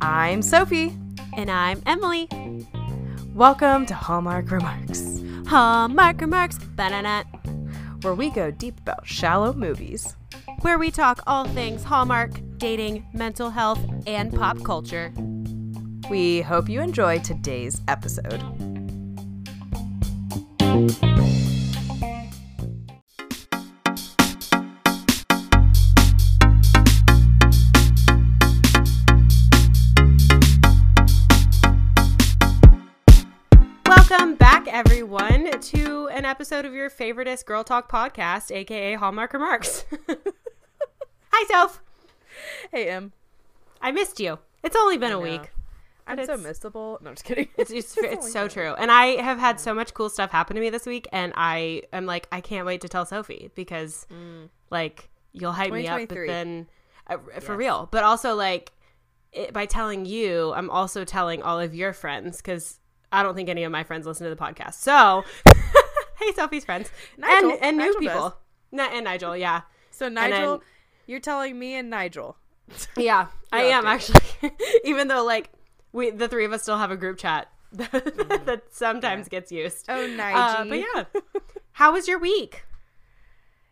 I'm Sophie. And I'm Emily. Welcome to Hallmark Remarks, Hallmark Remarks, banana, where we go deep about shallow movies. where we talk all things Hallmark, dating, mental health, and pop culture. We hope you enjoy today's episode. Everyone, to an episode of your favoriteest Girl Talk podcast, aka Hallmark Remarks. Hi, Soph. Hey, Em. I missed you. It's only been I a know. week. I'm so missable. No, I'm just kidding. It's it's, only it's so true. And I have had so much cool stuff happen to me this week, and I am like, I can't wait to tell Sophie because, like, you'll hype me up, but then uh, for Yes. real. But also, like, it, by telling you, I'm also telling all of your friends because I don't think any of my friends listen to the podcast. So, hey, Sophie's friends Nigel. and and new Nigel people. Na- and Nigel, yeah. So Nigel, then- you're telling me and Nigel. Yeah, I am actually. Even though like we the three of us still have a group chat that sometimes gets used. Oh, Uh, Nigel. but yeah, how was your week?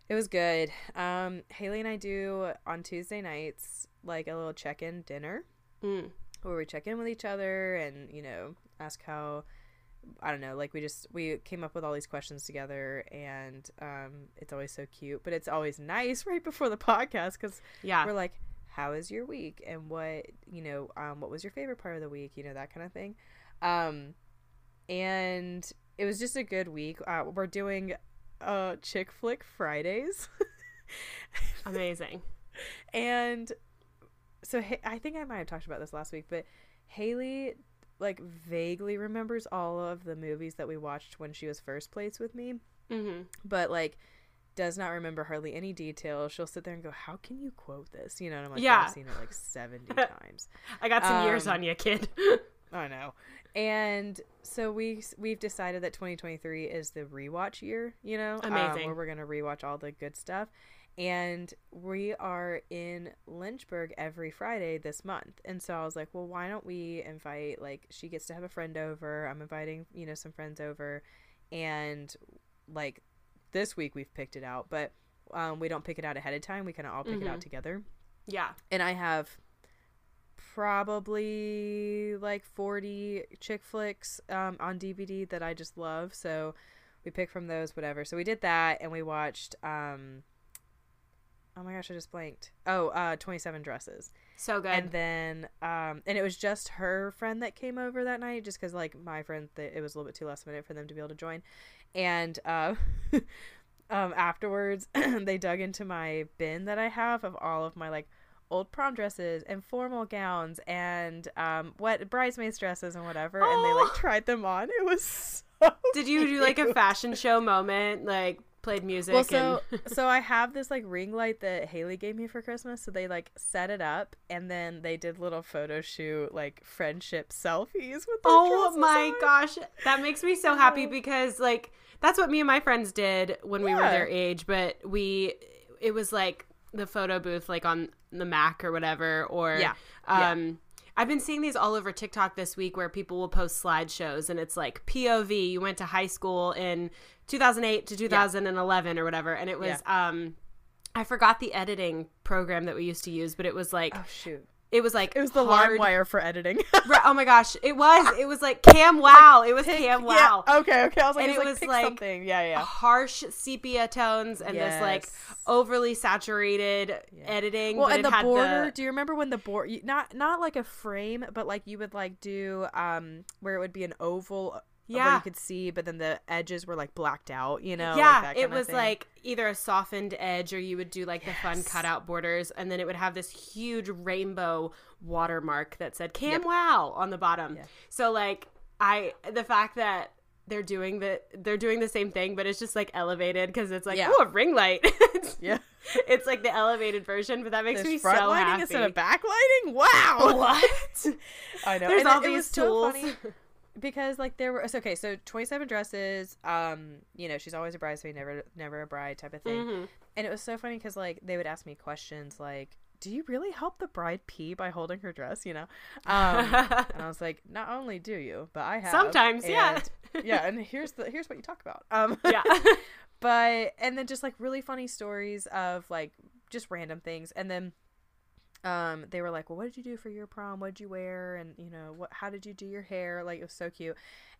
It was good. Um, Haley and I do on Tuesday nights like a little check-in dinner Mm. Where we check in with each other and you know ask how I don't know like we just we came up with all these questions together and um, it's always so cute but it's always nice right before the podcast because Yeah, we're like how is your week? And what you know um, what was your favorite part of the week? You know that kind of thing. Um, and it was just a good week. Uh, we're doing uh chick flick fridays. Amazing. and so Ha- I think I might have talked about this last week, but Haley like vaguely remembers all of the movies that we watched when she was first placed with me, hmm but like does not remember hardly any details. She'll sit there and go, "How can you quote this?" You know, and I'm like, Yeah. "I've seen it like 70 times." I got some years Um, on you, kid. I know. And so we we've decided that 2023 is the rewatch year, you know, um, Amazing. where we're gonna rewatch all the good stuff. And we are in Lynchburg every Friday this month. And so I was like, well, why don't we invite like she gets to have a friend over. I'm inviting you know some friends over, and like this week we've picked it out, but um, we don't pick it out ahead of time. We kind of all pick it out Mhm. together yeah, and I have probably like 40 chick flicks um, on DVD that I just love. So we pick from those, whatever. So we did that and we watched. Um, oh my gosh, I just blanked. Oh, uh, 27 Dresses. so good. And then, um, and it was just her friend that came over that night, just because like my friend, th- it was a little bit too last minute for them to be able to join. And uh, um, afterwards, they dug into my bin that I have of all of my like old prom dresses and formal gowns and um, what bridesmaids dresses and whatever, and they like Oh. tried them on. It was so. Did you do like a fashion show moment, like played music? Well, so and... so I have this like ring light that Haley gave me for Christmas. So they like set it up, and then they did little photo shoot like friendship selfies with. Oh my on. gosh, that makes me so happy because like that's what me and my friends did when we were their age, but we it was like the photo booth like on the Mac or whatever or Yeah. Yeah. Um, I've been seeing these all over TikTok this week where people will post slideshows and it's like POV you went to high school in 2008 to 2011 or whatever. And it was um I forgot the editing program that we used to use, but it was like Oh shoot! It was like It was the hard- LimeWire for editing. Right, oh my gosh, it was. It was like Cam Wow. It was Cam Wow. Yeah. Okay. Okay. I was like, And it was like, like- something. Yeah. Yeah. Harsh sepia tones and this like overly saturated editing. Well, and the border. the- Do you remember when the border? Not not like a frame, but like you would like do um where it would be an oval. Yeah. you could see, but then the edges were like blacked out. You know. like yeah, that it was like either a softened edge or you would do like the fun cutout borders, and then it would have this huge rainbow watermark that said "Cam Yep. Wow" on the bottom. Yeah. So like I, the fact that they're doing the they're doing the same thing, but it's just like elevated because it's like Yeah. oh a ring light. It's- Yeah. it's like the elevated version, but that makes There's me front so lighting happy. instead of backlighting. Wow. What? I know. There's And all it- it these so tools. funny. Because like there was okay, so twenty seven dresses. Um, you know, she's always a bridesmaid, never never a bride type of thing. Mm-hmm. And it was so funny because like they would ask me questions like, "Do you really help the bride pee by holding her dress?" You know, um, and I was like, "Not only do you, but I have Sometimes, yeah. Yeah. And here's the here's what you talk about. Um, yeah. but and then just like really funny stories of like just random things and then um they were like well what did you do for your prom what did you wear and you know what how did you do your hair like it was so cute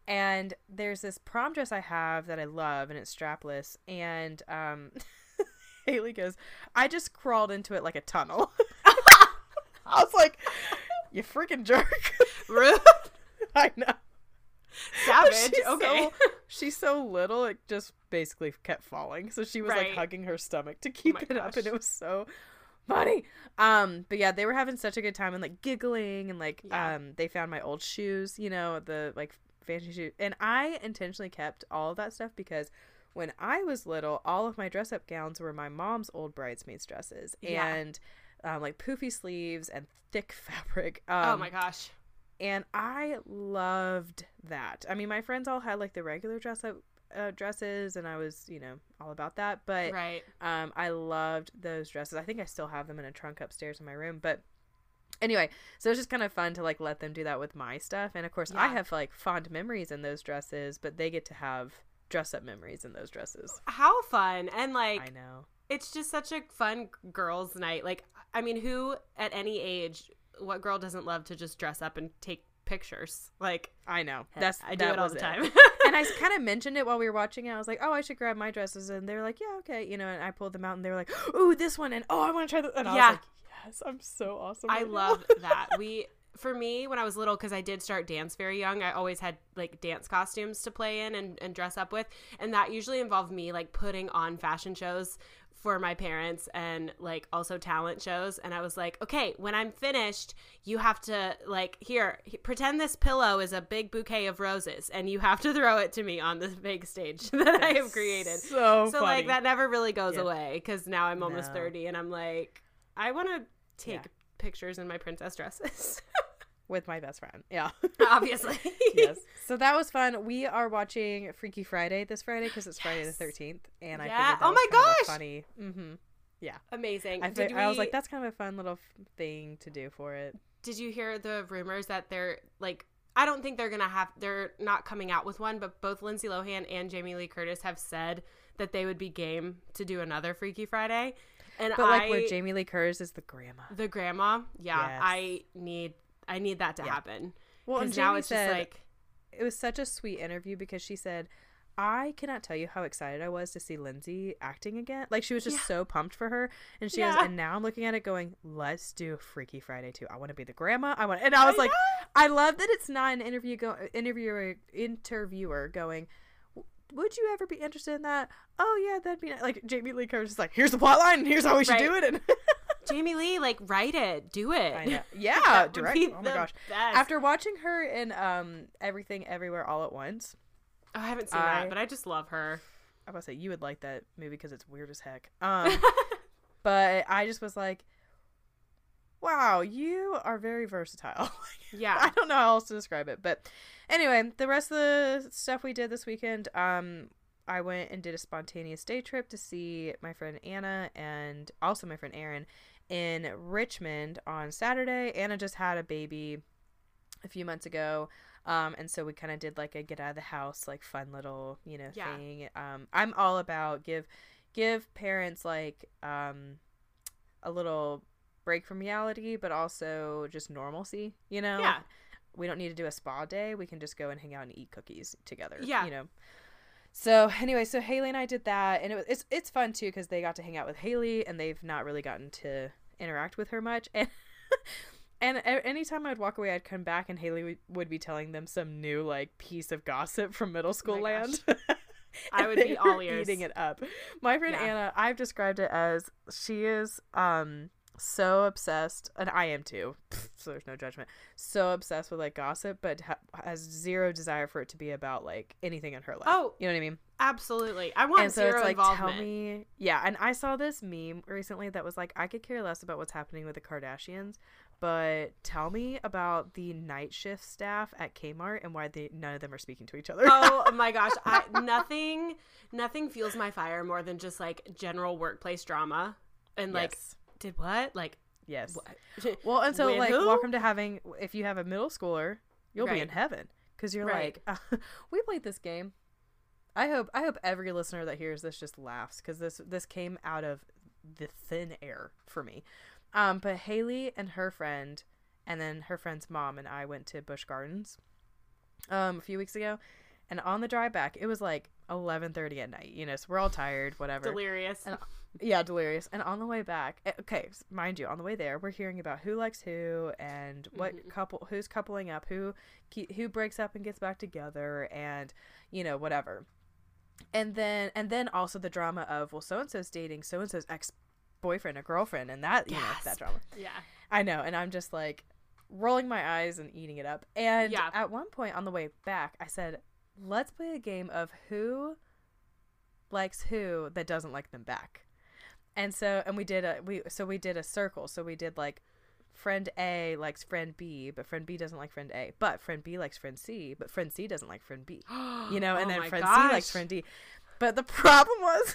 and there's this prom dress i have that i love and it's strapless and um haley goes i just crawled into it like a tunnel i was like you freaking jerk Rude. i know Savage. She's okay. so- she's so little it just basically kept falling so she was Right. like hugging her stomach to keep my it up and it was so funny um but yeah they were having such a good time and like giggling and like Yeah. um they found my old shoes you know the like fancy shoes and i intentionally kept all of that stuff because when i was little all of my dress up gowns were my mom's old bridesmaids dresses Yeah. and um, like poofy sleeves and thick fabric um, oh my gosh. and I loved that. I mean, my friends all had like the regular dress up uh, dresses, and I was, you know, all about that. But Right. um, I loved those dresses. I think I still have them in a trunk upstairs in my room. But anyway, so it's just kind of fun to like let them do that with my stuff. And of course, I have like fond memories in those dresses, but they get to have dress up memories in those dresses. How fun. And like I know. it's just such a fun girls' night. Like, I mean, who at any age, what girl doesn't love to just dress up and take pictures? Like, I know. That's I do that it all the time. and I kind of mentioned it while we were watching it. I was like, "Oh, I should grab my dresses," and they were like, "Yeah, okay," you know. And I pulled them out, and they were like, "Ooh, this one," and "Oh, I want to try this." And I was like, "Yes, I'm so awesome." I right now." love that. We for me when I was little because I did start dance very young. I always had like dance costumes to play in and, and dress up with, and that usually involved me like putting on fashion shows for my parents and like also talent shows and i was like okay when i'm finished you have to like here pretend this pillow is a big bouquet of roses and you have to throw it to me on this big stage that i have created So, so funny. like that never really goes Yeah. away because now i'm almost No. 30 and i'm like i want to take Yeah. pictures in my princess dresses with my best friend. Yeah. obviously yes. So that was fun. We are watching Freaky Friday this Friday because it's Friday the thirteenth, and I Yeah. figured Oh my gosh! funny. Mm-hmm. Yeah. Amazing I, fi- I was like, that's kind of a fun little f- thing to do for it. did you hear the rumors that they're like i don't think they're gonna have they're not coming out with one but both lindsay lohan and jamie lee curtis have said that they would be game to do another freaky friday and I But like I, where Jamie Lee Curtis is the grandma. the grandma yeah Yes. i need i need that to Yeah. happen Well, and now it's said, just like it was such a sweet interview because she said, I cannot tell you how excited I was to see Lindsay acting again. Like she was just Yeah. so pumped for her. And she Yeah. goes, and now I'm looking at it going, let's do Freaky Friday too. I want to be the grandma. I want, and I was like, know. I love that it's not an interview go interviewer interviewer going. Would you ever be interested in that? Oh yeah, that'd be nice." like Jamie Lee Curtis is like, here's the plot line, and here's how we should Right. do it. And jamie lee like write it do it I know, yeah, direct. Oh my gosh! best. After watching her in um Everything Everywhere All at Once, oh, i haven't seen I- that but i just love her I was gonna say you would like that movie because it's weird as heck. Um, but I just was like, wow, you are very versatile. yeah I don't know how else to describe it, but anyway, the rest of the stuff we did this weekend, um, I went and did a spontaneous day trip to see my friend Anna and also my friend Erin in Richmond on Saturday. Anna just had a baby a few months ago. Um, and so we kind of did like a get out of the house, like fun little, you know, Yeah. thing. Um, I'm all about give, give parents like, um, a little break from reality, but also just normalcy, you know? Yeah. We don't need to do a spa day. We can just go and hang out and eat cookies together. Yeah. You know? So anyway, so Haley and I did that, and it was it's it's fun too because they got to hang out with Haley, and they've not really gotten to interact with her much, and and anytime I'd walk away, I'd come back, and Haley would, would be telling them some new like piece of gossip from middle school my land. I would be all ears. eating it up. My friend Yeah. Anna, I've described it as she is um so obsessed, and I am too. So there's no judgment. So obsessed with like gossip, but ha- has zero desire for it to be about like anything in her life. Oh, you know what I mean? Absolutely. I want and so zero it's like, involvement. tell me, yeah. And I saw this meme recently that was like, I could care less about what's happening with the Kardashians, but tell me about the night shift staff at Kmart and why they none of them are speaking to each other. oh my gosh, I, nothing, nothing fuels my fire more than just like general workplace drama and like, Yes. did what? Like, yes. what? Well, and so like, who? welcome to having. If you have a middle schooler, you'll be in heaven because you're Right. like, we played this game. I hope I hope every listener that hears this just laughs because this this came out of the thin air for me. Um, but Haley and her friend, and then her friend's mom and I went to Busch Gardens, um, a few weeks ago, and on the drive back, it was like eleven thirty at night. You know, so we're all tired, whatever. delirious. And- Yeah, delirious. And on the way back, eh, okay, mind you, on the way there, we're hearing about who likes who and what Mhm. couple, who's coupling up, who who breaks up and gets back together, and you know whatever. And then and then also the drama of well, so and so's dating so and so's ex boyfriend or girlfriend, and that you know that drama. yeah. I know, and I'm just like rolling my eyes and eating it up. And Yeah. at one point on the way back, I said, "Let's play a game of who likes who that doesn't like them back." And so, and we did a we so we did a circle. So we did like friend A likes friend B, but friend B doesn't like friend A. But friend B likes friend C, but friend C doesn't like friend B. You know, and Oh then friend C likes friend D. But the problem was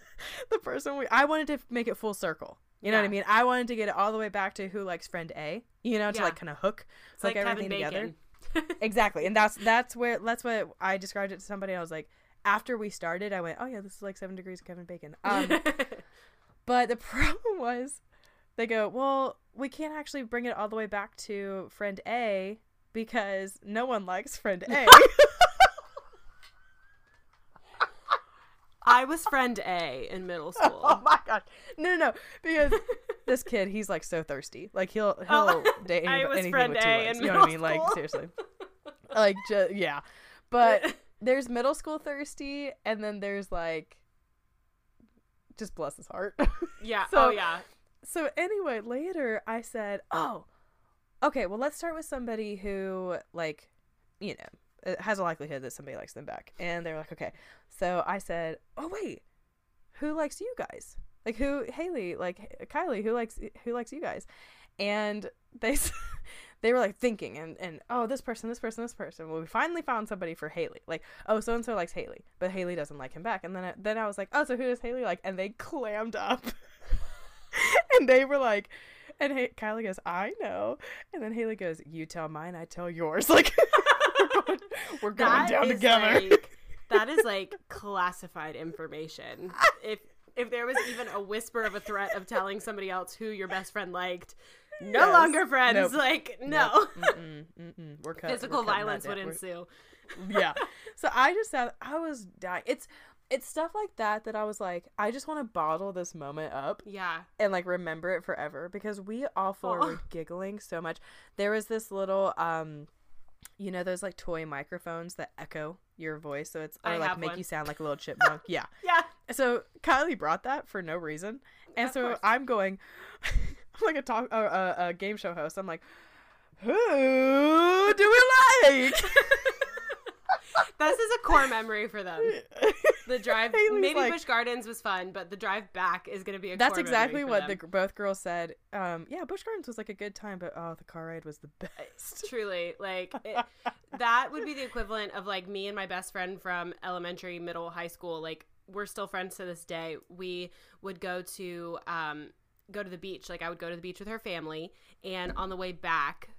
the person we I wanted to make it full circle. You know what I mean? I wanted to get it all the way back to who likes friend A, you know, to Yeah. like kind of hook It's like, everything together. Exactly. And that's that's where that's what I described it to somebody. I was like, after we started, I went, "Oh yeah, this is like 7 degrees of Kevin Bacon." Um but the problem was they go, "Well, we can't actually bring it all the way back to friend A because no one likes friend A. I was friend A in middle oh school. oh my gosh. No, no, no. Because this kid, he's like so thirsty. Like he'll oh, he'll Oh, date I any, was anything friend with two A legs. in You know what I mean? Like seriously. Like just yeah. But there's middle school thirsty and then there's like just bless his heart. yeah. So- oh yeah. So anyway, later I said, "Oh, okay. Well, let's start with somebody who like, you know, has a likelihood that somebody likes them back." And they're like, "Okay." So I said, "Oh wait, who likes you guys? Like who? Haley, like Kylie, who likes who likes you guys?" And they they were like thinking and and oh this person this person this person well we finally found somebody for haley like oh so and so likes haley but haley doesn't like him back and then I, then i was like oh so who does haley like and they clammed up and they were like and hey, kylie goes i know and then haley goes you tell mine i tell yours like we're going, we're going down together like- that is like classified information. If if there was even a whisper of a threat of telling somebody else who your best friend liked, no Yes. longer friends. Nope. Like no. Nope. Mm-mm, mm-mm. We're cut, Physical we're violence would ensue. yeah. So I just had I was dying. It's it's stuff like that that I was like, I just want to bottle this moment up Yeah. and like remember it forever because we all four were giggling so much. There was this little um you know those like toy microphones that echo your voice so it's or I like make one. you sound like a little chipmunk. yeah. Yeah. So Kylie brought that for no reason. And Of so course. I'm going I'm like a talk a, a, a game show host. I'm like who do we like? This is a core memory for them. The drive, Haley's maybe like- Busch Gardens was fun, but the drive back is going to be a. That's exactly what the them. gr- both girls said. Um, yeah, Busch Gardens was like a good time, but oh, the car ride was the best. Truly, like it, that would be the equivalent of like me and my best friend from elementary, middle, high school. Like we're still friends to this day. We would go to um go to the beach. Like I would go to the beach with her family, and on the way back,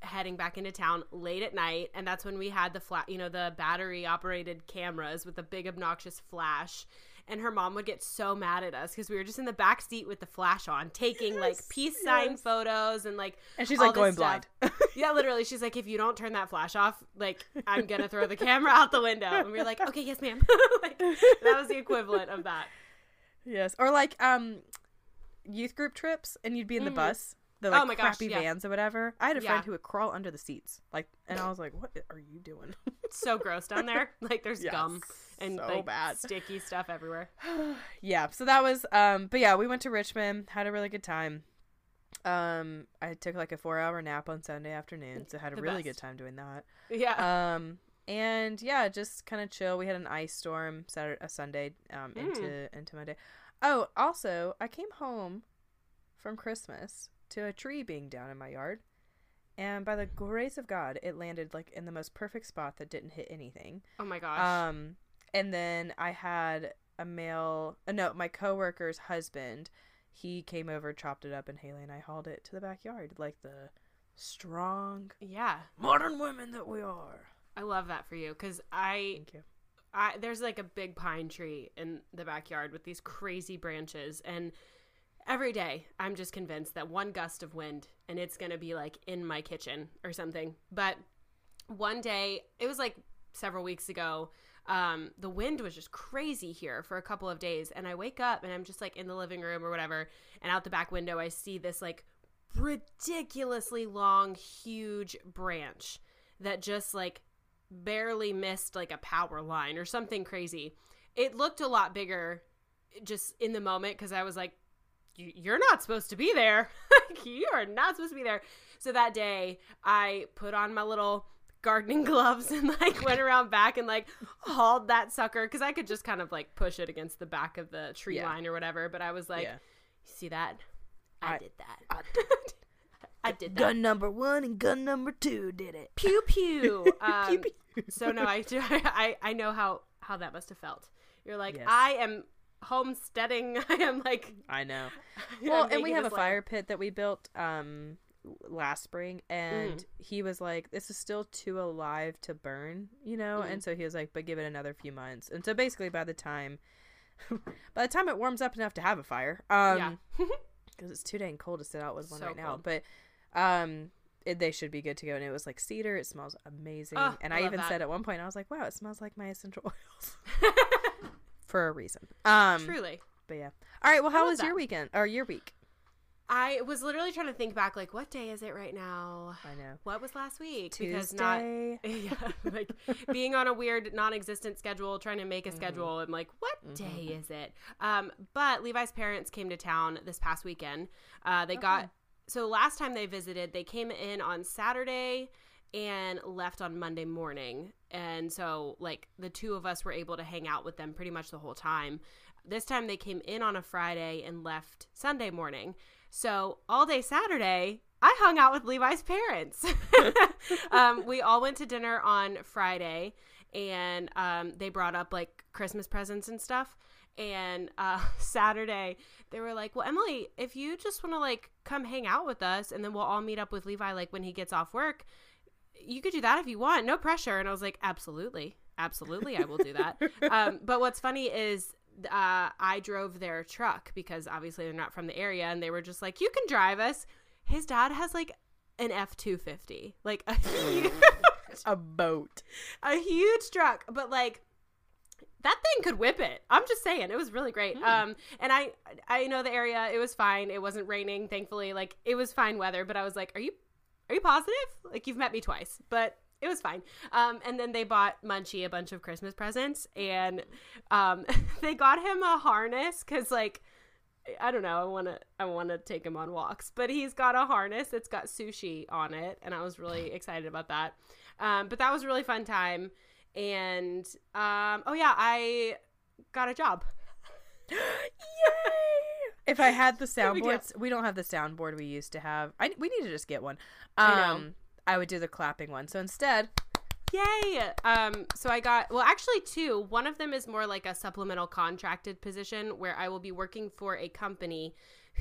heading back into town late at night, and that's when we had the flat, you know, the battery operated cameras with the big obnoxious flash. And her mom would get so mad at us because we were just in the back seat with the flash on, taking like Yes, peace sign yes. photos and like And she's all like this going stuff. blind. Yeah, literally. She's like, if you don't turn that flash off, like, I'm gonna throw the camera out the window. And we are like, okay, yes, ma'am. like, that was the equivalent of that. yes, or like um, youth group trips, and you'd be in the Mhm. bus, the Oh like my gosh, crappy yeah. vans or whatever. I had a Yeah. friend who would crawl under the seats, like, and I was like, "What are you doing?" It's so gross down there. Like, there's Yes, gum and so like bad. sticky stuff everywhere. yeah, so that was um, but yeah, we went to Richmond, had a really good time. Um, I took like a four-hour nap on Sunday afternoon, so had a The really good time doing that. Yeah. um and yeah just kind of chill we had an ice storm saturday a sunday um into into monday oh also i came home from christmas to a tree being down in my yard. And by the grace of God, it landed like in the most perfect spot that didn't hit anything. Oh my gosh. Um, and then I had a male, uh, no, my coworker's husband. He came over, chopped it up, and Haley and I hauled it to the backyard like the strong yeah. modern women that we are. I love that for you because I, Thank you. I there's like a big pine tree in the backyard with these crazy branches and every day I'm just convinced that one gust of wind and it's going to be like in my kitchen or something. But one day, it was like several weeks ago, um, the wind was just crazy here for a couple of days. And I wake up and I'm just like in the living room or whatever. And out the back window, I see this like ridiculously long, huge branch that just like barely missed like a power line or something crazy. It looked a lot bigger just in the moment because I was like, "You- you're not supposed to be there. you are not supposed to be there. So that day, I put on my little gardening gloves and like went around back and like hauled that sucker because I could just kind of like push it against the back of the tree Yeah. line or whatever. But I was like, Yeah. you see that? I, I- did that. I I did that. Gun number one and gun number two did it. Pew pew. Um, Pew, pew. so no, I do. I I know how how that must have felt. You're like, Yes. I am homesteading. I am like, I know. Well, and we have a this fire pit that we built um last spring and Mm. he was like this is still too alive to burn you know Mm. and so he was like but give it another few months and so basically by the time by the time it warms up enough to have a fire um yeah. because it's too dang cold to sit out with one So right now cold. but um it, they should be good to go and it was like cedar it smells amazing Oh, and I i, even that. said at one point i was like wow it smells like my essential oils for a reason um Truly. but yeah all right well how love was your that. weekend or your week I was literally trying to think back, like, what day is it right now? i know What was last week? Because not Tuesday. yeah, like being on a weird non-existent schedule, trying to make a Mm-hmm. schedule. I'm like, what day is it? Um, but Levi's parents came to town this past weekend. Uh, they got so last time they visited, they came in on Saturday and left on Monday morning, and so like the two of us were able to hang out with them pretty much the whole time. This time they came in on a Friday and left Sunday morning. So all day Saturday, I hung out with Levi's parents. um, we all went to dinner on Friday, and um, they brought up like Christmas presents and stuff. And uh, Saturday, they were like, "Well, Emily, if you just want to like come hang out with us, and then we'll all meet up with Levi like when he gets off work, you could do that if you want, no pressure." And I was like, "Absolutely, absolutely, I will do that." um, but what's funny is uh, I drove their truck because obviously they're not from the area, and they were just like, "You can drive us." His dad has like an F two fifty, like a huge, a boat a huge truck, but like that thing could whip it. I'm just saying, it was really great. Um, and I I know the area. It was fine. It wasn't raining, thankfully. Like it was fine weather. But I was like, "Are you are you positive? Like you've met me twice, but." It was fine. Um, and then they bought Munchie a bunch of Christmas presents, and um, they got him a harness because, like, I don't know. I want to I want to take him on walks, but he's got a harness that's got sushi on it, and I was really excited about that. Um, but that was a really fun time, and um, oh yeah, I got a job. if I had the soundboards, we don't have the soundboard we used to have. I we need to just get one. I. Um, I would do the clapping one. So instead, Yay! Um, so I got well, actually two. One of them is more like a supplemental contracted position where I will be working for a company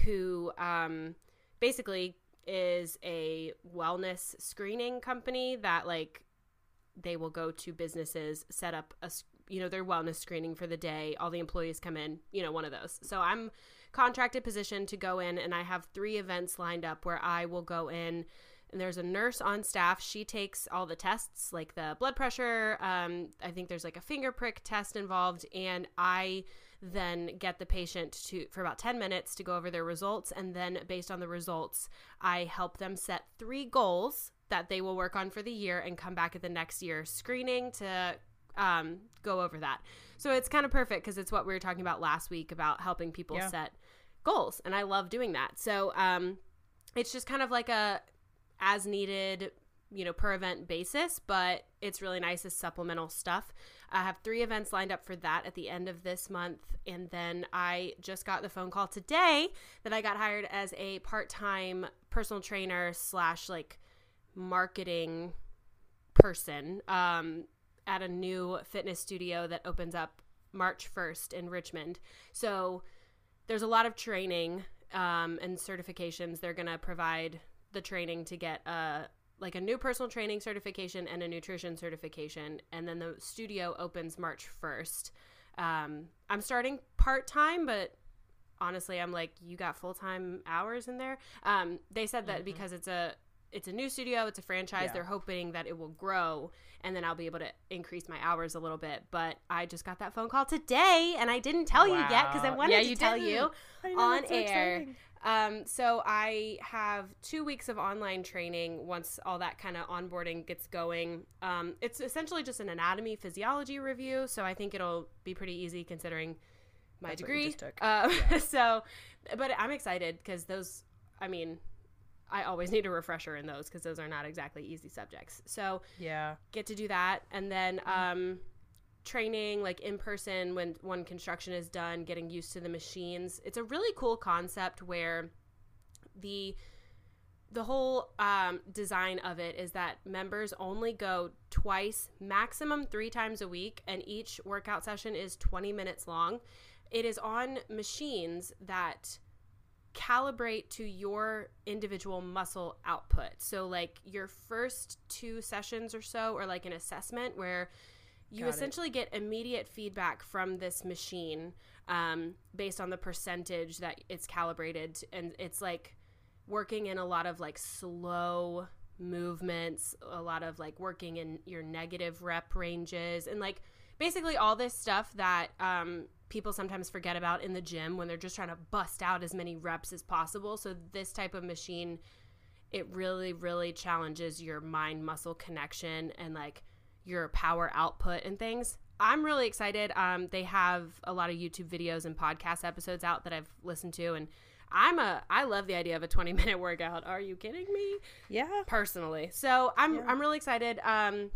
who um, basically is a wellness screening company that like they will go to businesses, set up a you know their wellness screening for the day. All the employees come in, you know, one of those. So I'm contracted position to go in, and I have three events lined up where I will go in and there's a nurse on staff. She takes all the tests, like the blood pressure. Um, I think there's like a finger prick test involved, and I then get the patient to for about 10 minutes to go over their results, and then based on the results, I help them set three goals that they will work on for the year and come back at the next year screening to um, go over that. So it's kind of perfect because it's what we were talking about last week about helping people Yeah. set goals, and I love doing that. So um, it's just kind of like a as needed you know, per event basis, but it's really nice as supplemental stuff. I have three events lined up for that at the end of this month. And then I just got the phone call today that I got hired as a part time personal trainer slash like marketing person um, at a new fitness studio that opens up March 1st in Richmond. So there's a lot of training um, and certifications. They're going to provide the training to get a like a new personal training certification and a nutrition certification, and then the studio opens March first. Um, I'm starting part time, but honestly, I'm like, you got full time hours in there. Um, they said that mm-hmm. because it's a it's a new studio, it's a franchise. Yeah. They're hoping that it will grow, and then I'll be able to increase my hours a little bit. But I just got that phone call today, and I didn't tell wow. you yet because I wanted yeah, to tell didn't. you on air. Um, so I have two weeks of online training once all that kind of onboarding gets going. Um, it's essentially just an anatomy physiology review, so I think it'll be pretty easy considering my That's degree. Uh, yeah. so, but I'm excited because those, I mean, I always need a refresher in those because those are not exactly easy subjects. So yeah, get to do that, and then um, training like in person when when construction is done getting used to the machines. It's a really cool concept where the the whole um, design of it is that members only go twice maximum three times a week and each workout session is 20 minutes long. It is on machines that calibrate to your individual muscle output so like your first two sessions or so or like an assessment where you Got essentially it. get immediate feedback from this machine um, based on the percentage that it's calibrated and it's like working in a lot of like slow movements a lot of like working in your negative rep ranges and like basically all this stuff that um, people sometimes forget about in the gym when they're just trying to bust out as many reps as possible so this type of machine it really really challenges your mind muscle connection and like your power output and things. I'm really excited. Um, they have a lot of YouTube videos and podcast episodes out that I've listened to, and I'm a I love the idea of a 20 minute workout. Are you kidding me? Yeah. Personally, so I'm yeah. I'm really excited. Um,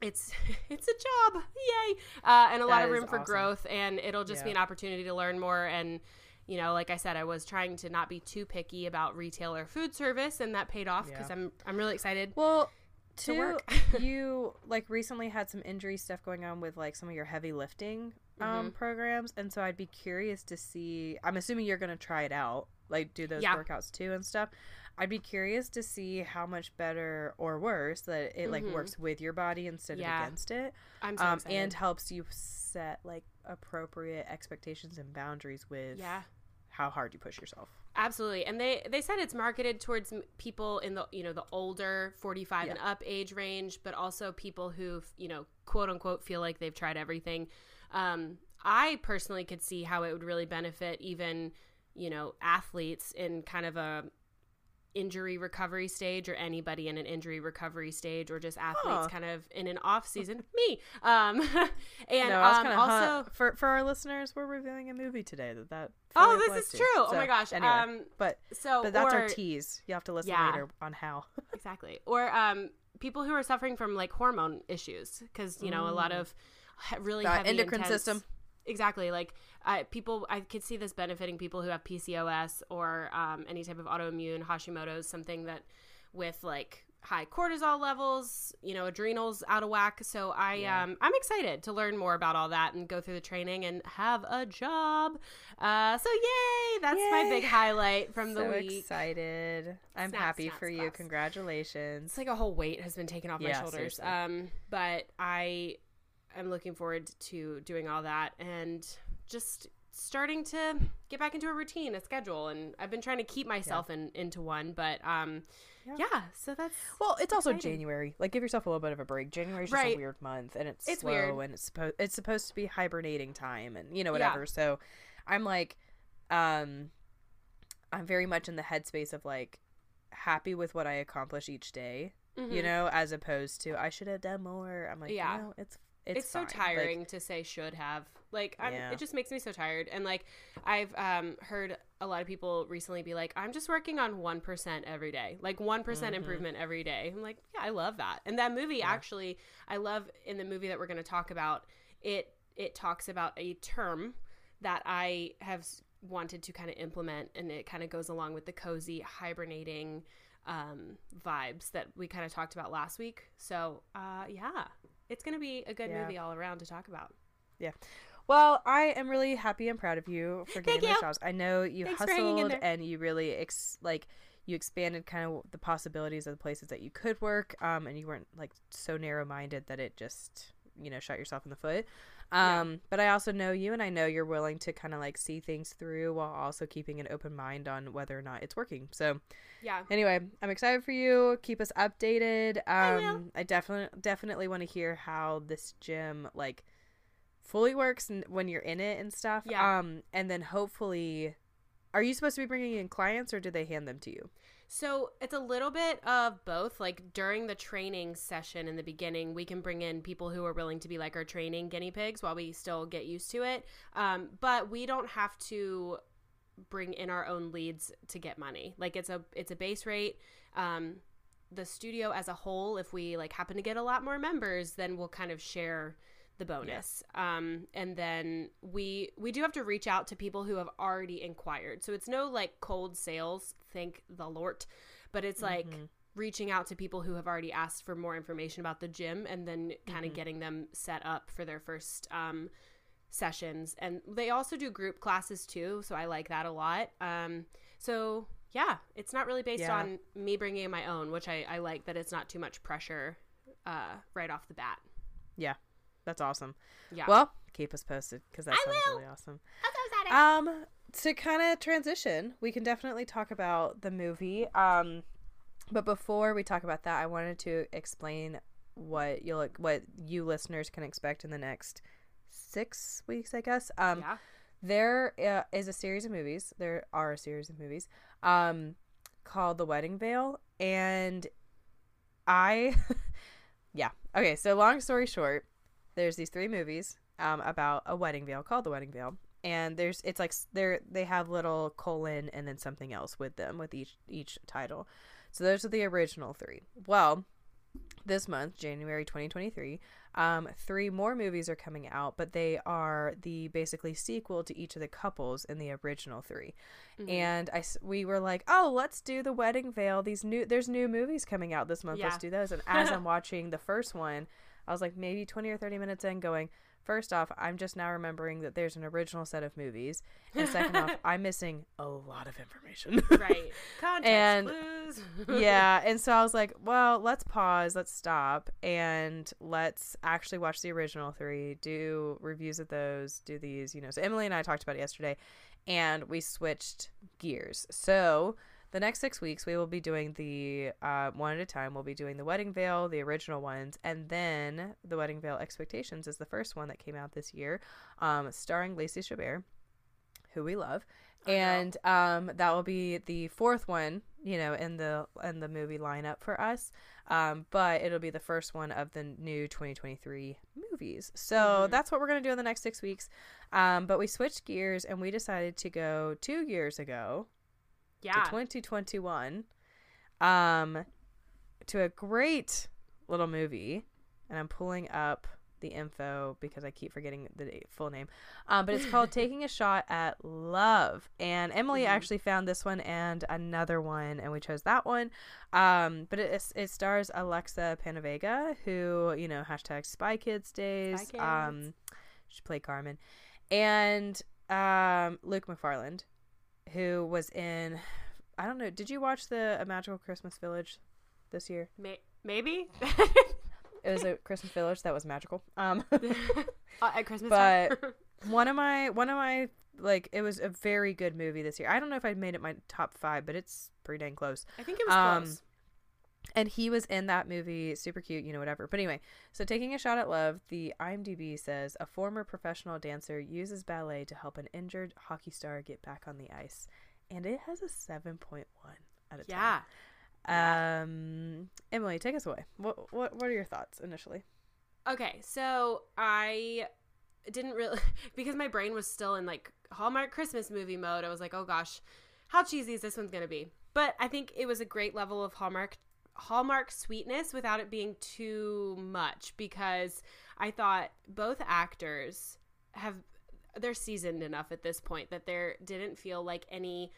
it's it's a job, yay, uh, and a that lot of room for awesome. growth, and it'll just yeah. be an opportunity to learn more and. You know, like I said, I was trying to not be too picky about retail or food service, and that paid off because yeah. I'm I'm really excited. Well, to, to work. you like recently had some injury stuff going on with like some of your heavy lifting um mm-hmm. programs and so I'd be curious to see I'm assuming you're going to try it out like do those yeah. workouts too and stuff. I'd be curious to see how much better or worse that it like mm-hmm. works with your body instead yeah. of against it. I'm so um, and helps you set like appropriate expectations and boundaries with yeah. how hard you push yourself. Absolutely. And they they said it's marketed towards people in the, you know, the older 45 yeah. and up age range, but also people who, you know, quote unquote feel like they've tried everything. Um, I personally could see how it would really benefit even, you know, athletes in kind of a injury recovery stage or anybody in an injury recovery stage or just athletes huh. kind of in an off season. Me. Um and no, um, also for for our listeners we're reviewing a movie today that that oh this is true. so, oh my gosh anyway, um but so but that's or, our tease. You have to listen yeah, later on how. Exactly. Or um people who are suffering from like hormone issues because you know mm. a lot mm. of really heavy endocrine intense, system exactly like I, people i could see this benefiting people who have pcos or um, any type of autoimmune hashimoto's something that with like high cortisol levels you know adrenals out of whack so i yeah. um i'm excited to learn more about all that and go through the training and have a job uh so yay that's yay. my big highlight from so the week excited i'm snap, happy snap, for snaps. you congratulations it's like a whole weight has been taken off yeah, my shoulders seriously. um but i I'm looking forward to doing all that and just starting to get back into a routine, a schedule, and I've been trying to keep myself yeah. in into one. But um, yeah. yeah so that's well, it's exciting. also January. Like, give yourself a little bit of a break. January's just right. a weird month, and it's, it's slow, weird. and it's supposed it's supposed to be hibernating time, and you know whatever. Yeah. So, I'm like, um, I'm very much in the headspace of like happy with what I accomplish each day. Mm-hmm. You know, as opposed to I should have done more. I'm like, yeah, you know, it's it's, it's so tiring like, to say should have. Like yeah. it just makes me so tired. And like I've um, heard a lot of people recently be like, I'm just working on one percent every day, like one mm-hmm. improvement every day. I'm like, yeah, I love that. And that movie yeah. actually, I love in the movie that we're going to talk about. It it talks about a term that I have wanted to kind of implement, and it kind of goes along with the cozy hibernating um, vibes that we kind of talked about last week. So, uh, yeah, it's going to be a good yeah. movie all around to talk about. Yeah. Well, I am really happy and proud of you for getting those jobs. I know you Thanks hustled and you really ex- like you expanded kind of the possibilities of the places that you could work, um, and you weren't like so narrow minded that it just you know shot yourself in the foot. Um, yeah. but I also know you and I know you're willing to kind of like see things through while also keeping an open mind on whether or not it's working. So yeah. Anyway, I'm excited for you. Keep us updated. Um I, I definitely definitely want to hear how this gym like fully works and when you're in it and stuff. Yeah. Um and then hopefully are you supposed to be bringing in clients or do they hand them to you? So it's a little bit of both. Like during the training session in the beginning, we can bring in people who are willing to be like our training guinea pigs while we still get used to it. Um, but we don't have to bring in our own leads to get money. Like it's a it's a base rate. Um, the studio as a whole, if we like happen to get a lot more members, then we'll kind of share the bonus. Yeah. Um, and then we we do have to reach out to people who have already inquired. So it's no like cold sales, thank the Lord, but it's like mm-hmm. reaching out to people who have already asked for more information about the gym and then kind of mm-hmm. getting them set up for their first um, sessions. And they also do group classes too, so I like that a lot. Um, so yeah, it's not really based yeah. on me bringing in my own, which I, I like that it's not too much pressure uh, right off the bat. Yeah, that's awesome. Yeah. Well, keep us posted because that I sounds will. really awesome. I'm so Um, to kind of transition, we can definitely talk about the movie. Um, but before we talk about that, I wanted to explain what you'll what you listeners can expect in the next six weeks, I guess. Um, yeah. There uh, is a series of movies. There are a series of movies um, called The Wedding Veil, and I, yeah. Okay, so long story short, there's these three movies um, about a wedding veil called the wedding veil. And there's it's like they're they have little colon and then something else with them with each each title. So those are the original three. Well this month january 2023 um, three more movies are coming out but they are the basically sequel to each of the couples in the original 3 mm-hmm. and i we were like oh let's do the wedding veil. These new there's new movies coming out this month. Yeah. let's do those. And as i'm watching the first one I was like maybe 20 or 30 minutes in going, first off, I'm just now remembering that there's an original set of movies. And second off, I'm missing a lot of information. right. Context and clues. yeah. And so I was like, well, let's pause, let's stop, and let's actually watch the original three, do reviews of those, do these, you know. So Emily and I talked about it yesterday, and we switched gears. So the next six weeks we will be doing the uh, one at a time. We'll be doing the wedding veil the original ones and then the wedding veil expectations is the first one that came out this year um, starring lacey chabert who we love. And um, that will be the fourth one you know in the in the movie lineup for us. Um, but it'll be the first one of the new 2023 movies. So mm-hmm. that's what we're going to do in the next six weeks. Um, but we switched gears and we decided to go two years ago yeah. to 2021 um to a great little movie and i'm pulling up the info because i keep forgetting the full name um, but it's called taking a shot at love and emily mm-hmm. actually found this one and another one and we chose that one um, but it, it stars alexa penavega who you know hashtag spy kids days spy kids. um she played carmen and um luke macfarlane who was in I don't know. Did you watch the A Magical Christmas Village this year? May- maybe. it was a Christmas Village that was magical. Um, uh, at Christmas, but one of my one of my like it was a very good movie this year. I don't know if I made it my top five, but it's pretty dang close. I think it was um, close. And he was in that movie, super cute, you know, whatever. But anyway, so taking a shot at love, the IMDb says a former professional dancer uses ballet to help an injured hockey star get back on the ice and it has a 7.1 out of 10. Yeah. Um, Emily, take us away. What what what are your thoughts initially? Okay, so I didn't really because my brain was still in like Hallmark Christmas movie mode. I was like, oh gosh, how cheesy is this one's gonna be? But I think it was a great level of Hallmark Hallmark sweetness without it being too much because I thought both actors have they're seasoned enough at this point that there didn't feel like any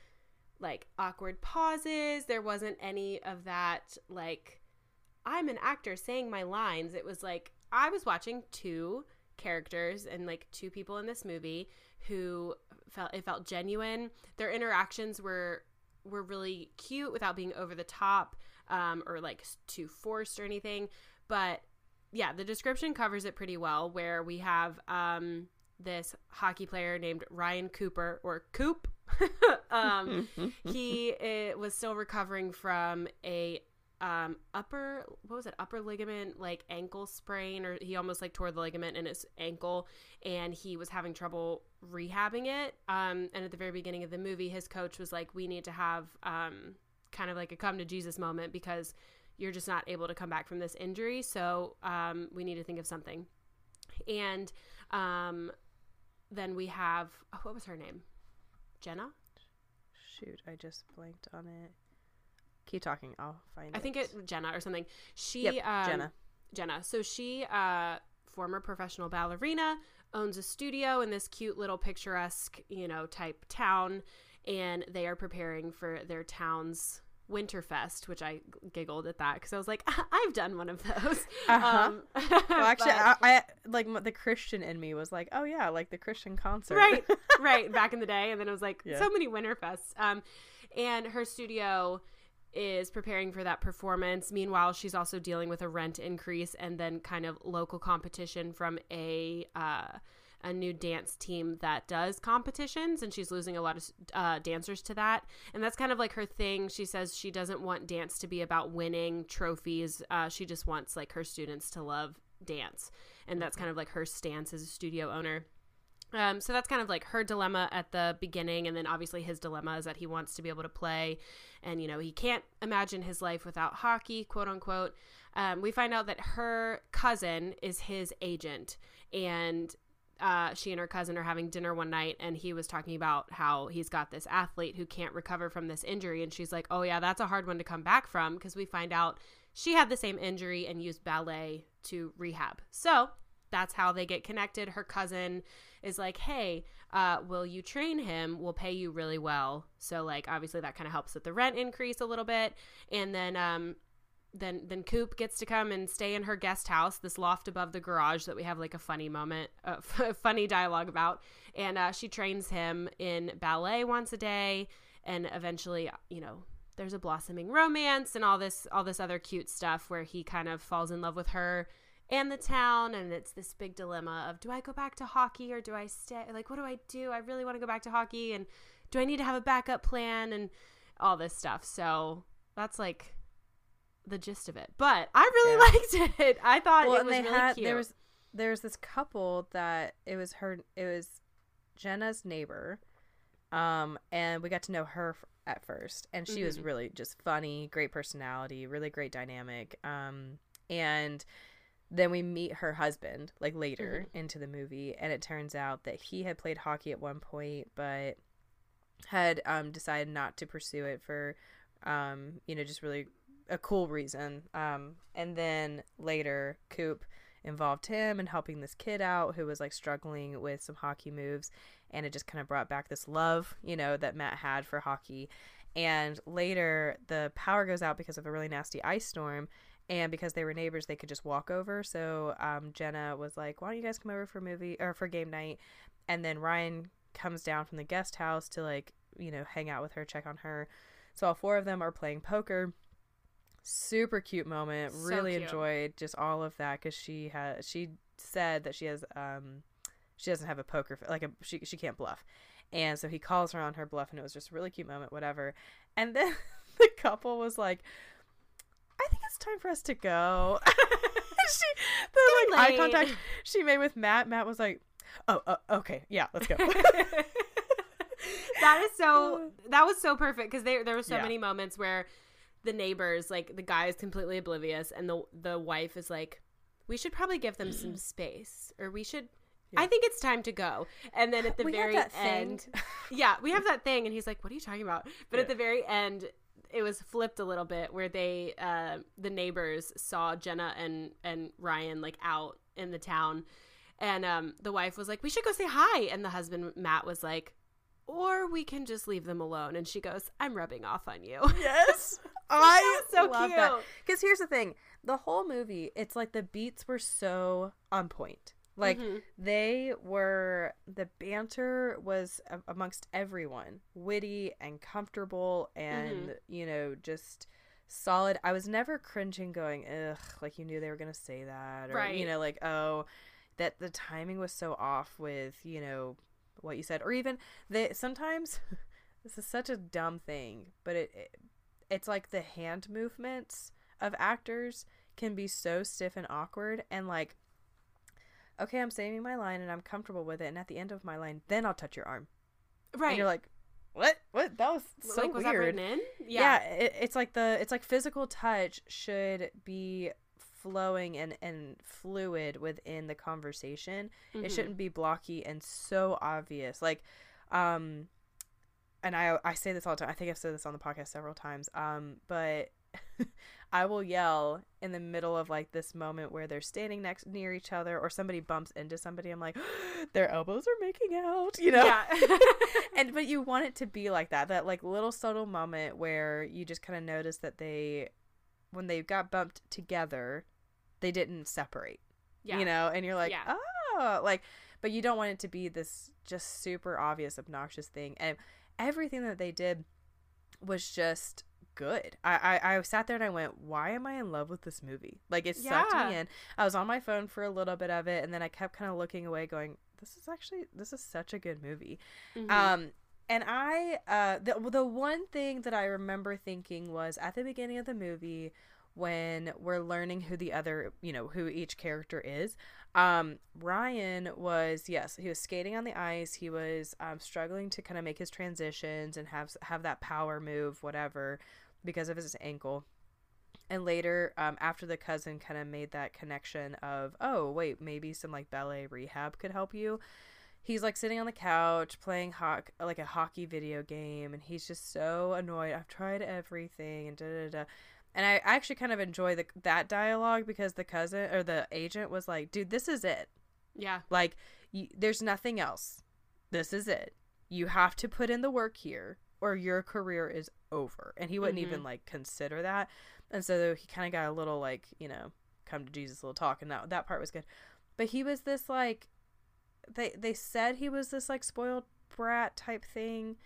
like awkward pauses. There wasn't any of that like I'm an actor saying my lines. It was like I was watching two characters and like two people in this movie who felt it felt genuine. Their interactions were were really cute without being over the top um, or like too forced or anything. But yeah, the description covers it pretty well. Where we have um, this hockey player named Ryan Cooper or Coop. um, he it, was still recovering from a um, upper what was it upper ligament like ankle sprain or he almost like tore the ligament in his ankle and he was having trouble rehabbing it um, and at the very beginning of the movie his coach was like we need to have um, kind of like a come to jesus moment because you're just not able to come back from this injury so um, we need to think of something and um, then we have oh, what was her name jenna shoot i just blanked on it Keep talking. I'll find. I it. think it Jenna or something. She Yep, um, Jenna. Jenna. So she, uh, former professional ballerina, owns a studio in this cute little picturesque, you know, type town, and they are preparing for their town's Winterfest, which I giggled at that because I was like, I've done one of those. Uh-huh. Um, Well, actually, but- I, I like the Christian in me was like, oh yeah, like the Christian concert. right, right, back in the day, and then it was like Yeah. so many Winterfests. Um, and her studio is preparing for that performance. Meanwhile, she's also dealing with a rent increase and then kind of local competition from a uh, a new dance team that does competitions, and she's losing a lot of uh, dancers to that. And that's kind of like her thing. She says she doesn't want dance to be about winning trophies. Uh, she just wants like her students to love dance, and that's kind of like her stance as a studio owner. Um, so that's kind of like her dilemma at the beginning, and then obviously his dilemma is that he wants to be able to play, and you know he can't imagine his life without hockey, quote unquote. Um, we find out that her cousin is his agent, and uh, she and her cousin are having dinner one night, and he was talking about how he's got this athlete who can't recover from this injury, and she's like, "Oh yeah, that's a hard one to come back from," because we find out she had the same injury and used ballet to rehab. So that's how they get connected. Her cousin is like, hey, uh, will you train him? We'll pay you really well. So like obviously that kind of helps with the rent increase a little bit. And then um then then Coop gets to come and stay in her guest house, this loft above the garage that we have like a funny moment, uh, funny dialogue about. And uh, she trains him in ballet once a day, and eventually, you know, there's a blossoming romance and all this all this other cute stuff where he kind of falls in love with her and the town and it's this big dilemma of do I go back to hockey or do I stay like what do I do I really want to go back to hockey and do I need to have a backup plan and all this stuff so that's like the gist of it but I really liked it I thought Well, it was they really had cute there was there was this couple that it was her it was Jenna's neighbor, um, and we got to know her f- at first, and she was Mhm. really just funny, great personality, really great dynamic, um, and then we meet her husband like later Mm-hmm. into the movie and it turns out that he had played hockey at one point but had um, decided not to pursue it for um, you know just really a cool reason. Um, and then later coop involved him in helping this kid out who was like struggling with some hockey moves and it just kind of brought back this love you know that matt had for hockey. And later the power goes out because of a really nasty ice storm and because they were neighbors they could just walk over. So um, jenna was like why don't you guys come over for a movie or for game night? And then ryan comes down from the guest house to like you know hang out with her check on her. So all four of them are playing poker super cute moment. So really cute. enjoyed just all of that because she has she said that she has um she doesn't have a poker like a she, she can't bluff. And so he calls her on her bluff and it was just a really cute moment whatever. And then the couple was like i think it's time for us to go. She the like eye contact she made with matt matt was like oh, oh okay yeah let's go. That is so that was so perfect because there there were so Yeah. many moments where the neighbors like the guy is completely oblivious and the the wife is like we should probably give them some space or we should I think it's time to go. And then at the We very end, yeah, we have that thing, and he's like, "What are you talking about?" But at the very end, it was flipped a little bit, where they, uh, the neighbors saw Jenna and and Ryan like out in the town, and um, the wife was like, "We should go say hi," and the husband Matt was like. Or we can just leave them alone. And she goes, I'm rubbing off on you. Yes. I so love cute. that. Because here's the thing the whole movie, it's like the beats were so on point. Like Mhm. they were, the banter was a- amongst everyone witty and comfortable and, you know, just solid. I was never cringing going, ugh, like you knew they were going to say that. Or, Right. you know, like, oh, that the timing was so off with, you know, what you said. Or even they sometimes, this is such a dumb thing, but it, it it's like the hand movements of actors can be so stiff and awkward and like okay i'm saving my line and i'm comfortable with it and at the end of my line then i'll touch your arm Right. and you're like what what that was so like, that weird in? yeah, it, it's like the it's like physical touch should be flowing and and fluid within the conversation. It Mhm. shouldn't be blocky and so obvious. Like um and i i say this all the time. I think i've said this on the podcast several times. Um but i will yell in the middle of like this moment where they're standing next near each other or somebody bumps into somebody. I'm like their elbows are making out you know? Yeah. and but you want it to be like that that like little subtle moment where you just kind of notice that they when they got bumped together they didn't separate yeah. you know? And you're like Yeah. oh like but you don't want it to be this just super obvious obnoxious thing. And everything that they did was just good. I, I i sat there and i went why am i in love with this movie? Like it sucked me in. I was on my phone for a little bit of it and then i kept kind of looking away going this is actually this is such a good movie. Mhm. um, and I, uh, the the one thing that I remember thinking was at the beginning of the movie when we're learning who the other, you know, who each character is. Um, Ryan was yes, he was skating on the ice. He was um, struggling to kind of make his transitions and have have that power move, whatever, because of his ankle. And later, um, after the cousin kind of made that connection of, oh wait, maybe some like ballet rehab could help you he's like sitting on the couch playing hoc- like a hockey video game and he's just so annoyed. I've tried everything and da da da and i actually kind of enjoy the, that dialogue because the cousin or the agent was like dude this is it. Yeah. like y there's nothing else. This is it. You have to put in the work here or your career is over. And he wouldn't even mm-hmm. like consider that. And so he kind of got a little like you know come to jesus little talk and that that part was good. But he was this like they they said he was this like spoiled brat type thing.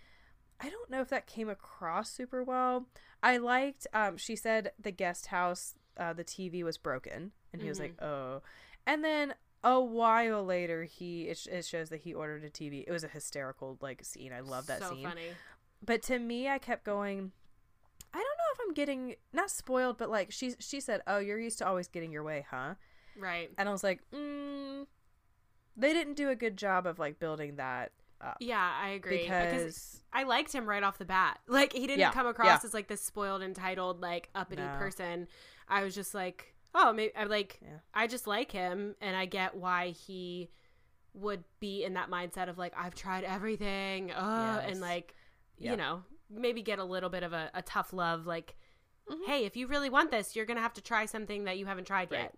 I don't know if that came across super well. I liked um she said the guest house uh the tv was broken and he was like oh. And then a while later he it, it shows that he ordered a tv it was a hysterical like scene. I love that so scene. funny. but to me i kept going i don't know if i'm getting not spoiled but like she she said oh you're used to always getting your way huh? Right. and i was like mm, they didn't do a good job of like building that up Yeah, I agree. because I liked him right off the bat. Like he didn't Yeah, come across as like this spoiled, entitled, like uppity No. person. I was just like, oh, maybe I like. Yeah. I just like him, and I get why he would be in that mindset of like I've tried everything, uh, Yes. and like Yeah. you know maybe get a little bit of a, a tough love. Like, Mhm. hey, if you really want this, you're gonna have to try something that you haven't tried Right. yet.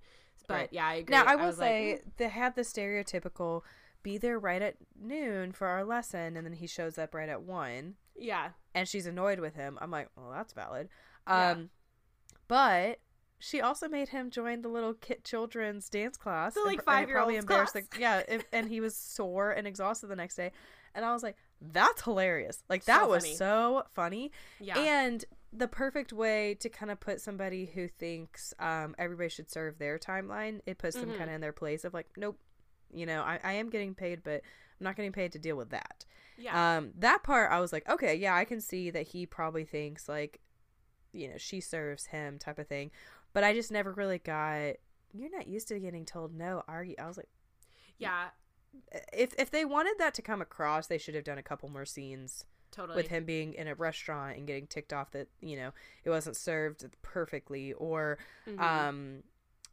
But yeah, I agree. now i will like, say they have the stereotypical be there right at noon for our lesson and then he shows up right at one. Yeah, and she's annoyed with him. I'm like well that's valid. Yeah. um but she also made him join the little kit children's dance class The, like, probably five-year-olds embarrassed class. the- yeah if, and he was sore and exhausted the next day. And i was like that's hilarious. Like that So was funny. so funny. Yeah, and the perfect way to kind of put somebody who thinks um, everybody should serve their timeline it puts them Mhm. kind of in their place of like nope you know I, I am getting paid but i'm not getting paid to deal with that. Yeah, um that part i was like okay yeah i can see that he probably thinks like you know she serves him type of thing but i just never really got you're not used to getting told no are you? I was like yeah, if if they wanted that to come across they should have done a couple more scenes totally. with him being in a restaurant and getting ticked off that you know it wasn't served perfectly or Mhm. um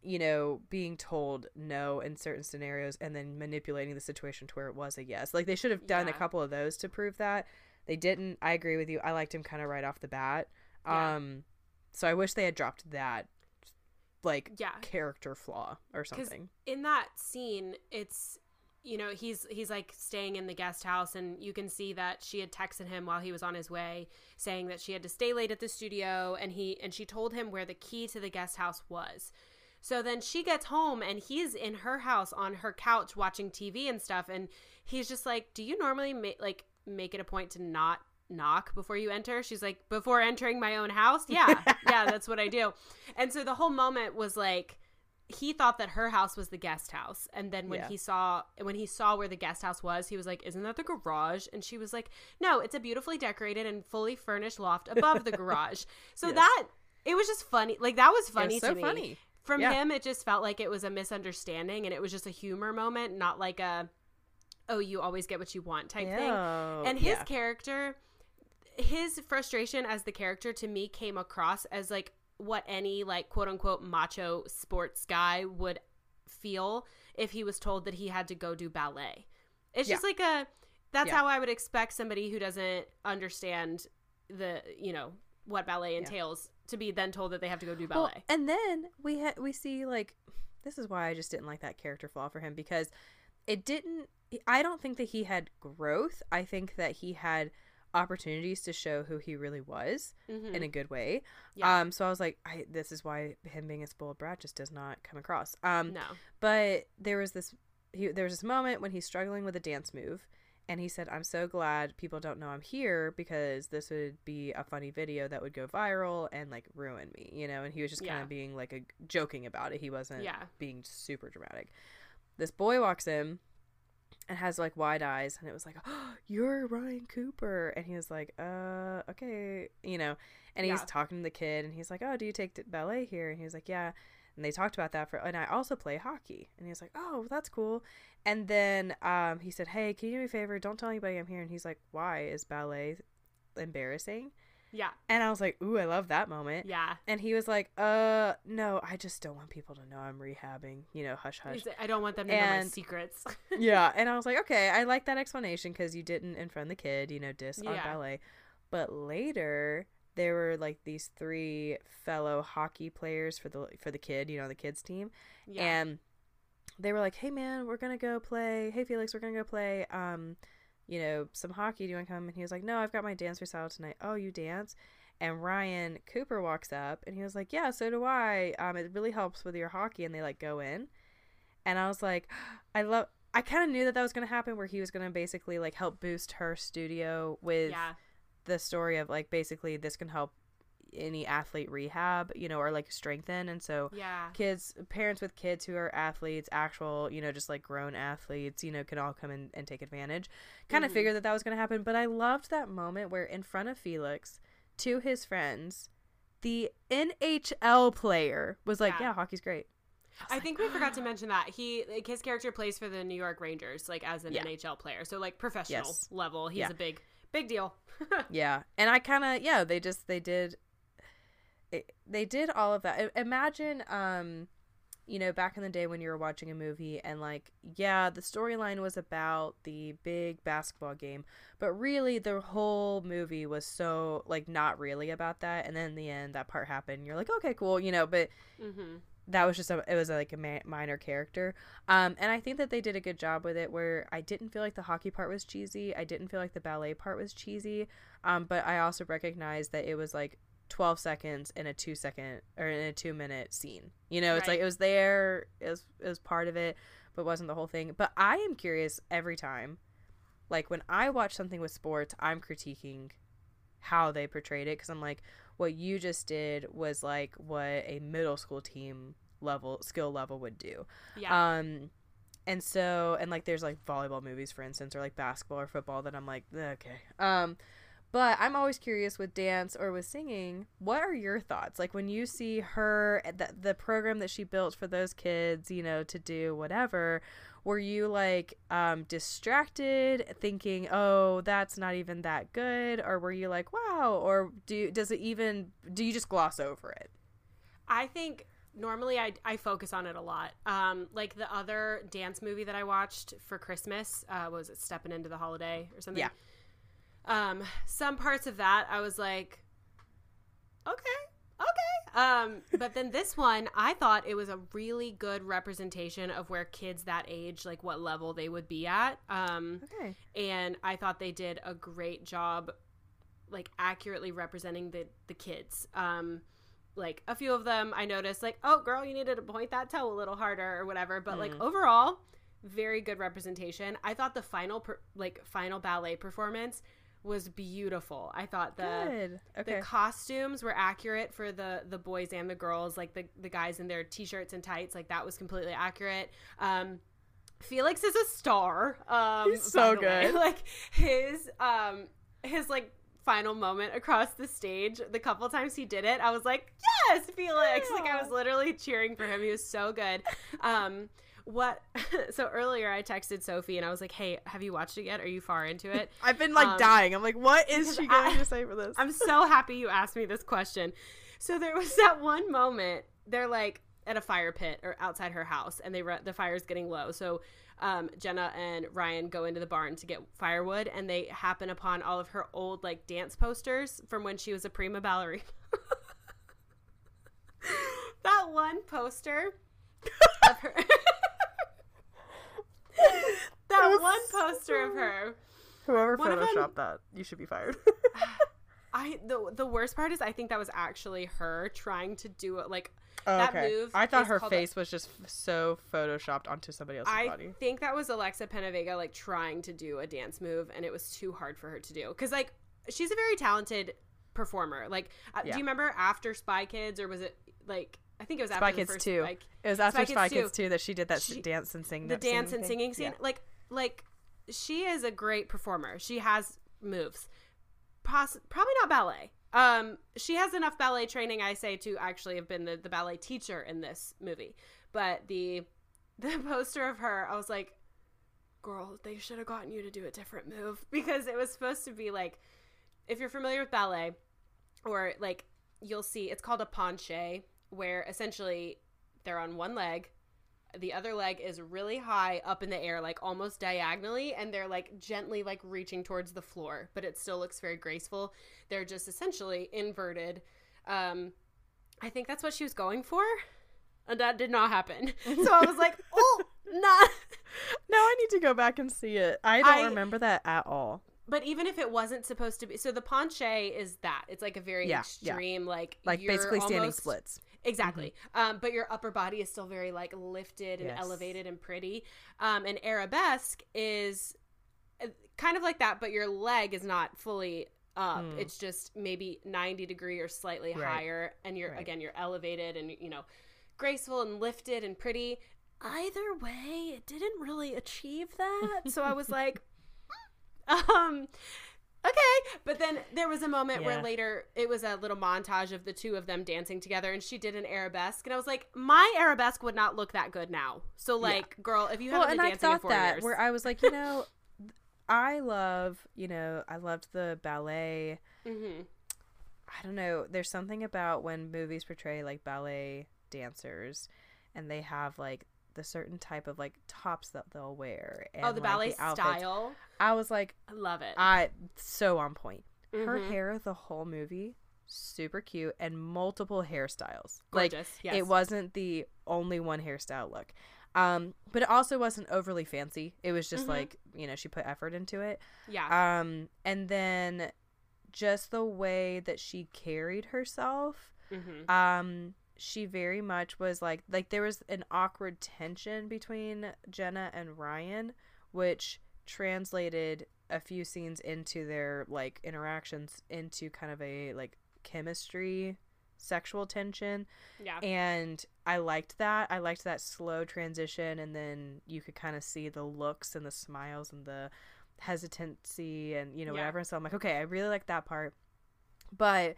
you know, being told no in certain scenarios and then manipulating the situation to where it was a yes. Like they should have done Yeah. a couple of those to prove that. They didn't. I agree with you. I liked him kind of right off the bat. Yeah. Um so I wish they had dropped that like Yeah. character flaw or something. in that scene it's you know he's he's like staying in the guest house and you can see that she had texted him while he was on his way saying that she had to stay late at the studio and he and she told him where the key to the guest house was. So then she gets home and he's in her house on her couch watching TV and stuff and he's just like do you normally make like make it a point to not knock before you enter? She's like before entering my own house? Yeah yeah that's what i do. And so the whole moment was like he thought that her house was the guest house and then when Yeah. he saw when he saw where the guest house was he was like isn't that the garage and she was like no it's a beautifully decorated and fully furnished loft above the garage so Yes. that it was just funny like that was funny so to me funny. from Yeah. him it just felt like it was a misunderstanding and it was just a humor moment not like a oh you always get what you want type thing oh, and his Yeah. character his frustration as the character to me came across as like what any like quote unquote macho sports guy would feel if he was told that he had to go do ballet it's Yeah. just like a that's Yeah. how i would expect somebody who doesn't understand the you know what ballet entails to be then told that they have to go do ballet Well, and then we ha- we see like this is why I just didn't like that character flaw for him because it didn't I don't think that he had growth. I think that he had opportunities to show who he really was Mhm. in a good way. Yeah. Um so I was like I this is why him being a spoiled brat just does not come across. Um no but there was this he, there was this moment when he's struggling with a dance move and he said i'm so glad people don't know i'm here because this would be a funny video that would go viral and like ruin me you know and he was just kind of being like a joking about it he wasn't Yeah. being super dramatic this boy walks in and has like wide eyes and it was like oh, you're ryan cooper. And he was like uh okay you know? And he's Yeah. talking to the kid and he's like oh do you take ballet here? And he was like yeah. And they talked about that for and i also play hockey. And he was like oh that's cool. And then um he said hey can you do me a favor? Don't tell anybody i'm here. And he's like why? Is ballet embarrassing yeah. And i was like ooh i love that moment. Yeah. And he was like uh no i just don't want people to know i'm rehabbing you know hush hush. I don't want them to know my secrets. Yeah. And i was like okay i like that explanation because you didn't in front of the kid you know diss on ballet. But later there were like these three fellow hockey players for the for the kid you know the kids team. Yeah. And they were like hey man we're gonna go play. Hey felix we're gonna go play um you know some hockey do you want to come and he was like no i've got my dance recital tonight. Oh you dance? And ryan cooper walks up and he was like yeah so do i. Um it really helps with your hockey and they like go in. And i was like i love i kind of knew that that was going to happen where he was going to basically like help boost her studio with yeah. the story of like basically this can help any athlete rehab you know or like strengthen and so yeah kids parents with kids who are athletes actual you know just like grown athletes you know can all come in and take advantage kind of Mhm. figured that that was going to happen but i loved that moment where in front of felix to his friends the nhl player was like Yeah. yeah, hockey's great was I like, think we forgot to mention that he like his character plays for the New York Rangers like as an Yeah. NHL player. So like professional Yes. level. He's Yeah. a big big deal. yeah and i kind of yeah they just they did it, they did all of that. Imagine um you know back in the day when you were watching a movie and like yeah the storyline was about the big basketball game but really the whole movie was so like not really about that. And then in the end that part happened you're like okay cool you know but mm-hmm. that was just a it was like a ma- minor character. Um and i think that they did a good job with it where i didn't feel like the hockey part was cheesy. I didn't feel like the ballet part was cheesy. Um but i also recognized that it was like 12 seconds in a two second or in a two minute scene you know it's Right. like it was there it was, it was part of it but wasn't the whole thing but i am curious every time like when i watch something with sports i'm critiquing how they portrayed it because i'm like what you just did was like what a middle school team level skill level would do Yeah. um and so and like there's like volleyball movies for instance or like basketball or football that i'm like "Eh, okay um but i'm always curious with dance or with singing what are your thoughts like when you see her the, the program that she built for those kids you know to do whatever were you like um distracted thinking oh that's not even that good or were you like wow or do does it even do you just gloss over it I think normally I, I focus on it a lot. Um, like the other dance movie that I watched for Christmas uh, was it Stepping Into the Holiday or something. Yeah. Um, some parts of that I was like, okay, okay. Um, but then this one, I thought it was a really good representation of where kids that age, like what level they would be at. Um, Okay. and I thought they did a great job, like accurately representing the the kids. Um, like a few of them, I noticed, like, oh, girl, you needed to point that toe a little harder or whatever. But like overall, very good representation. I thought the final per- like final ballet performance was beautiful. I thought the. Okay. the costumes were accurate for the the boys and the girls like the the guys in their t-shirts and tights like that was completely accurate um felix is a star um He's so way. good. like his um his like final moment across the stage the couple times he did it i was like yes felix like i was literally cheering for him he was so good um what so earlier i texted sophie and i was like hey have you watched it yet are you far into it I've been like um, dying. I'm like, what is she going I- to say for this? I'm so happy you asked me this question. So there was that one moment they're like at a fire pit or outside her house, and they re- the fire's getting low. So um, Jenna and Ryan go into the barn to get firewood, and they happen upon all of her old like dance posters from when she was a prima ballerina. that one poster of her. that was one poster of her. Whoever one of them- photoshopped that, you should be fired. I the the worst part is I think that was actually her trying to do it like Oh, that okay. move. I thought her called a- face was just so photoshopped onto somebody else's I body. I think that was Alexa Penavega like trying to do a dance move and it was too hard for her to do cuz like she's a very talented performer. Like uh, Yeah. do you remember after Spy Kids or was it like I think it was after Spy the Kids first 2. Spy, It was after Spy Spy Kids Kids 2. 2 that she did that She- dance and sing. the that singing dance and thing. singing scene Yeah. like like she is a great performer she has moves Poss- probably not ballet um she has enough ballet training i say to actually have been the, the ballet teacher in this movie but the the poster of her i was like girl they should have gotten you to do a different move because it was supposed to be like if you're familiar with ballet or like you'll see it's called a penché where essentially they're on one leg the other leg is really high up in the air like almost diagonally and they're like gently like reaching towards the floor but it still looks very graceful they're just essentially inverted um i think that's what she was going for and that did not happen so i was like oh not No, I need to go back and see it. I don't I- remember that at all. but even if it wasn't supposed to be so the penché is that it's like a very Yeah, yeah. extreme like Like you're basically standing splits. Exactly. Um, but your upper body is still very like lifted and Yes. elevated and pretty. Um, and arabesque is uh, kind of like that, but your leg is not fully up. Mm. It's just maybe 90 degree or slightly Right. higher. And you're, Right. again, you're elevated and, you know, graceful and lifted and pretty. Either way, it didn't really achieve that. so I was like, um, okay. But then there was a moment where later it was a little montage of the two of them dancing together, and she did an arabesque, and I was like, my arabesque would not look that good now. So like, girl, if you haven't and been I dancing in thought that years, where I was like, you know, I love, you know, I loved the ballet. Mhm. I don't know. There's something about when movies portray like ballet dancers, and they have like the certain type of like tops that they'll wear. And, oh, the like, ballet outfits. style, I was like, I love it. I so on point. Her Mhm. hair the whole movie super cute and multiple hairstyles. Gorgeous. Like yes. it wasn't the only one hairstyle look. Um but it also wasn't overly fancy. It was just Mhm. like, you know, she put effort into it. Yeah. Um and then just the way that she carried herself hmm um she very much was like like there was an awkward tension between Jenna and Ryan which translated a few scenes into their like interactions into kind of a like chemistry sexual tension Yeah. and I liked that I liked that slow transition and then you could kind of see the looks and the smiles and the hesitancy and you know Yeah. whatever so I'm like okay I really like that part but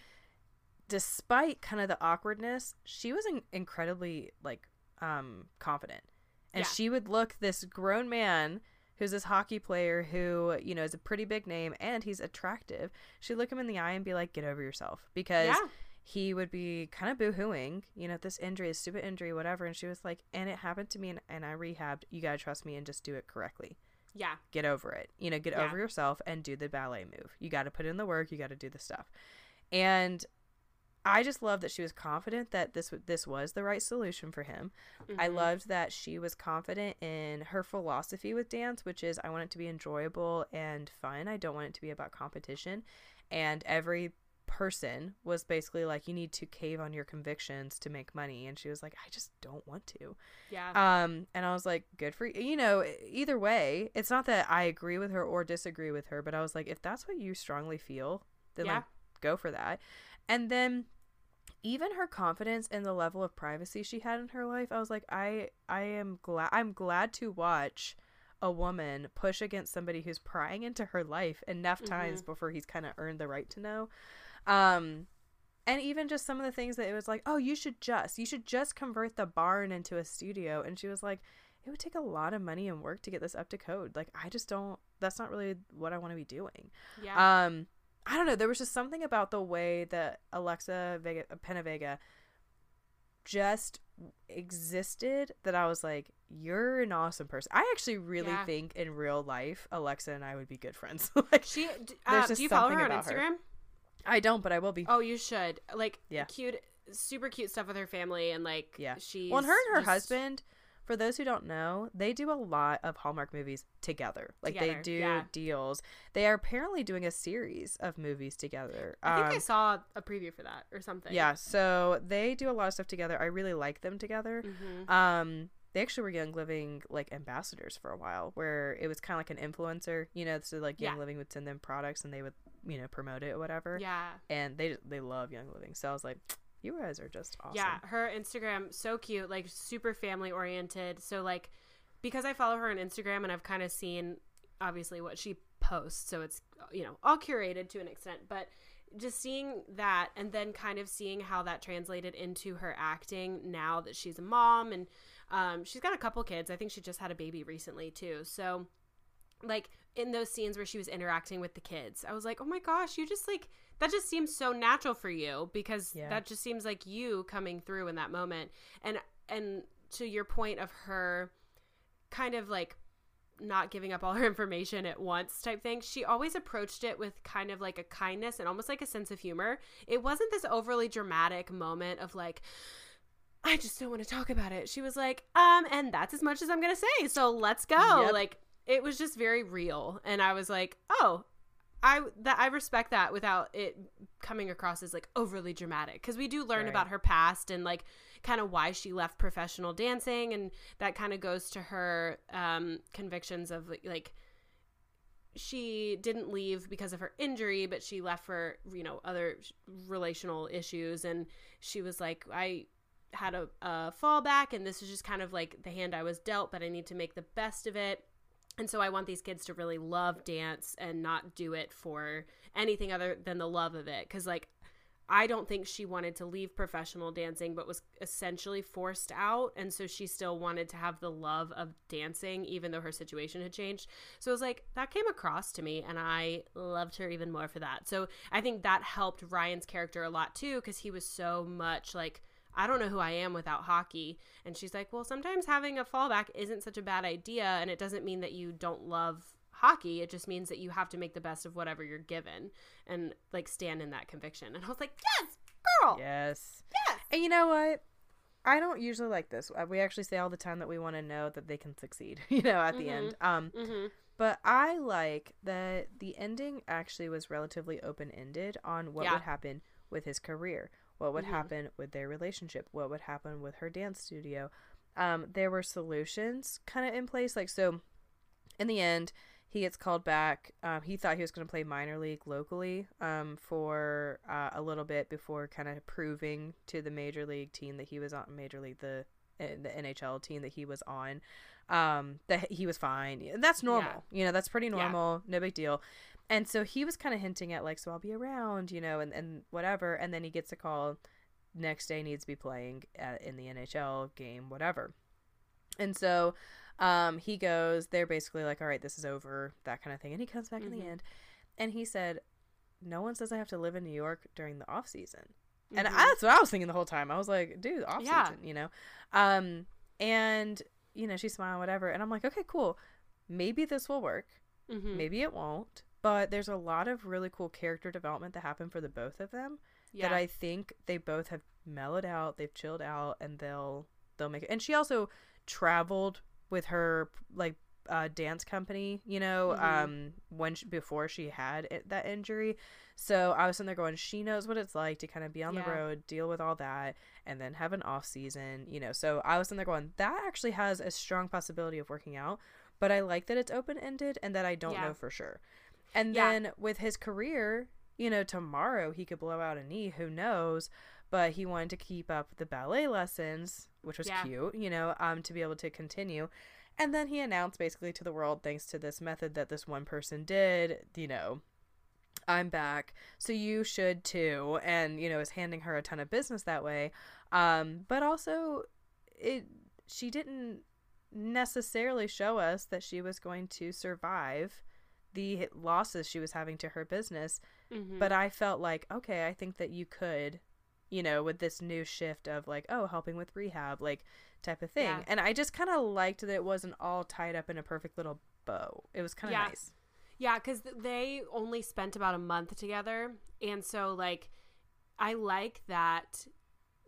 despite kind of the awkwardness, she was in- incredibly like um confident. And Yeah. she would look this grown man who's this hockey player who, you know, is a pretty big name and he's attractive. She'd look him in the eye and be like, "Get over yourself." Because Yeah. he would be kind of boo-hooing, you know, this injury, this stupid injury, whatever. And she was like, and it happened to me and, and I rehabbed. You got to trust me and just do it correctly. Yeah. Get over it. You know, get Yeah. over yourself and do the ballet move. You got to put in the work. You got to do the stuff. And I just love that she was confident that this this was the right solution for him. I Mhm. loved that she was confident in her philosophy with dance, which is I want it to be enjoyable and fun. I don't want it to be about competition. And every person was basically like, you need to cave on your convictions to make money. And she was like, I just don't want to. Yeah. Um, and I was like, good for you. You know, either way, it's not that I agree with her or disagree with her, but I was like, if that's what you strongly feel, then Yeah. like go for that. And then even her confidence in the level of privacy she had in her life, I was like, I I am glad I'm glad to watch a woman push against somebody who's prying into her life enough times before he's kind of earned the right to know. Um and even just some of the things that it was like, oh, you should just, you should just convert the barn into a studio. And she was like, it would take a lot of money and work to get this up to code. Like, I just don't, that's not really what I want to be doing. yeah. Um, I don't know. There was just something about the way that Alexa Vega, Penavega just existed that I was like, you're an awesome person. I actually really Yeah. think in real life, Alexa and I would be good friends. like, she uh, do you follow her on about her. Instagram? I don't, but I will be. Oh, you should. Like Yeah. cute super cute stuff with her family and like Yeah. She. Well, and her and her just- husband, for those who don't know, they do a lot of Hallmark movies together. Like they do yeah. deals. They are apparently doing a series of movies together. I think I Um, saw a preview for that or something. yeah, so they do a lot of stuff together. I really like them together. Mhm. Um, they actually were Young Living like ambassadors for a while, where it was kind of like an influencer, you know. So like Young Yeah. Living would send them products and they would, you know, promote it or whatever. Yeah. And they they love Young Living, so I was like, you guys are just awesome. Yeah, her Instagram so cute, like super family oriented. So like because I follow her on Instagram and I've kind of seen obviously what she posts, so it's you know, all curated to an extent, but just seeing that and then kind of seeing how that translated into her acting now that she's a mom and um, she's got a couple kids. I think she just had a baby recently too. So like in those scenes where she was interacting with the kids, I was like, "Oh my gosh, you just like that just seems so natural for you because Yeah. that just seems like you coming through in that moment." And and to your point of her kind of like not giving up all her information at once type thing. She always approached it with kind of like a kindness and almost like a sense of humor. It wasn't this overly dramatic moment of like I just don't want to talk about it. She was like, um, and that's as much as I'm gonna say. So let's go. Yep. Like it was just very real, and I was like, oh, I that I respect that without it coming across as like overly dramatic because we do learn Right. about her past and like kind of why she left professional dancing, and that kind of goes to her um, convictions of like, she didn't leave because of her injury, but she left for you know other relational issues, and she was like, I had a, a fallback, and this is just kind of like the hand I was dealt, but I need to make the best of it. And so I want these kids to really love dance and not do it for anything other than the love of it. Because, like, I don't think she wanted to leave professional dancing, but was essentially forced out. And so she still wanted to have the love of dancing, even though her situation had changed. So it was like, that came across to me, and I loved her even more for that. So I think that helped Ryan's character a lot too, because he was so much like, I don't know who I am without hockey. And she's like, well, sometimes having a fallback isn't such a bad idea. And it doesn't mean that you don't love hockey. It just means that you have to make the best of whatever you're given and like stand in that conviction. And I was like, yes, girl. Yes. Yes. And you know what? I don't usually like this. Uh, We actually say all the time that we want to know that they can succeed, you know, at the end. Um, Mm-hmm. but I like that the ending actually was relatively open ended on what Yeah. would happen with his career, what would Mhm. happen with their relationship, what would happen with her dance studio. Um, there were solutions kind of in place. Like, so in the end, he gets called back. Um, he thought he was going to play minor league locally um, for uh, a little bit before kind of proving to the major league team that he was on major league the uh, the NHL team that he was on um, that he was fine. That's normal. You know, that's pretty Yeah. normal. No big deal. And so he was kind of hinting at like, so I'll be around, you know, and, and whatever. And then he gets a call next day needs to be playing at, in the NHL game, whatever. And so um, he goes, they're basically like, all right, this is over, that kind of thing. And he comes back in Mhm. the end and he said, no one says I have to live in New York during the off season. and Mhm. I, that's what I was thinking the whole time. I was like, dude, off Yeah. season, you know. Um, and you know, she smiled, whatever, and I'm like, okay, cool. Maybe this will work. Mhm. Maybe it won't. But there's a lot of really cool character development that happened for the both of them yeah. that I think they both have mellowed out, they've chilled out, and they'll they'll make it. And she also traveled with her like uh, dance company, you know, Mhm. um, when she, before she had it, that injury. So I was sitting there going, she knows what it's like to kind of be on the road, deal with all that, and then have an off season, you know. So I was sitting there going, that actually has a strong possibility of working out. But I like that it's open ended and that I don't Yeah. know for sure. And Yeah. then with his career, you know, tomorrow he could blow out a knee, who knows? But he wanted to keep up the ballet lessons, which was Yeah. cute, you know, um, to be able to continue. And then he announced basically to the world, thanks to this method that this one person did, you know, I'm back, so you should too. And, you know, is handing her a ton of business that way. Um, but also, it she didn't necessarily show us that she was going to survive the losses she was having to her business Mhm. but i felt like okay i think that you could you know with this new shift of like oh helping with rehab like type of thing Yeah. and i just kind of liked that it wasn't all tied up in a perfect little bow it was kind of Yeah. nice Yeah, because they only spent about a month together. And so, like, I like that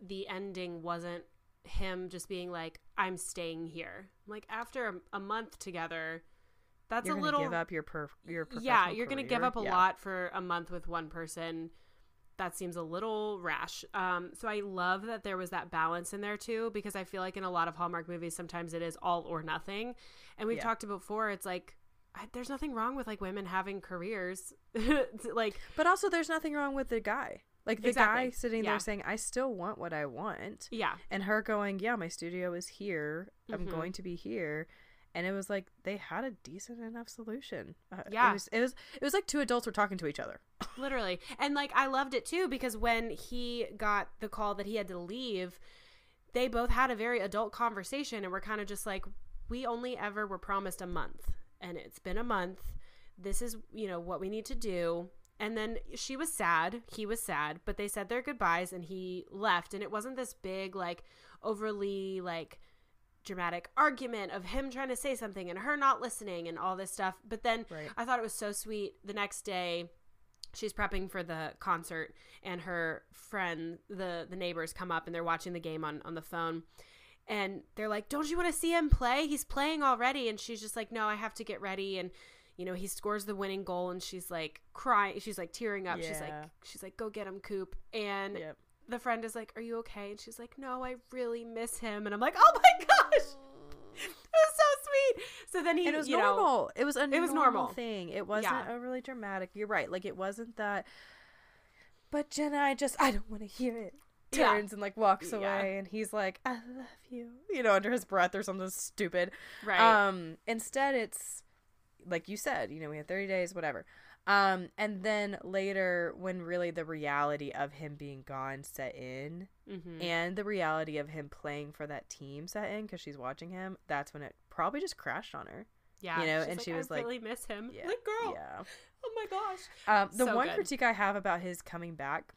the ending wasn't him just being like, I'm staying here. Like, after a, a month together, that's you're a little. give up your per your yeah, you're going to give up a Yeah. lot for a month with one person. That seems a little rash. Um, so I love that there was that balance in there too, because I feel like in a lot of Hallmark movies, sometimes it is all or nothing. And we've Yeah. talked about before, it's like, I, there's nothing wrong with like women having careers. like, but also there's nothing wrong with the guy like the Exactly. guy sitting Yeah. there saying i still want what i want yeah, and her going yeah my studio is here i'm Mhm. going to be here and it was like they had a decent enough solution uh, Yeah. it was, it was it was like two adults were talking to each other literally. And like, I loved it too, because when he got the call that he had to leave, they both had a very adult conversation and were kind of just like, we only ever were promised a month and it's been a month. This is, you know, what we need to do. And then she was sad. He was sad, but they said their goodbyes and he left. And it wasn't this big, like, overly, like, dramatic argument of him trying to say something and her not listening and all this stuff. But then Right. I thought it was so sweet. The next day, she's prepping for the concert and her friend the the neighbors come up and they're watching the game on on the phone. And they're like don't you want to see him play? He's playing already. And she's just like no i have to get ready. And you know he scores the winning goal and she's like crying she's like tearing up. She's like she's like go get him coop. And yep the friend is like are you okay and she's like no i really miss him and i'm like oh my gosh it was so sweet so then he and it was you know, normal it was a it was normal normal. thing it wasn't Yeah. overly dramatic you're right like it wasn't that but jenna i just i don't want to hear it Yeah. turns and like walks Yeah. away and he's like i love you you know under his breath or something stupid right Um, instead, it's like you said, you know, we had 30 days, whatever. Um, and then later, when really the reality of him being gone set in, mm-hmm. and the reality of him playing for that team set in because she's watching him, that's when it probably just crashed on her. Yeah, you know, and like, she was I like- really miss him. Yeah, like, girl, Yeah. oh my gosh. Um, the So one good. critique I have about his coming back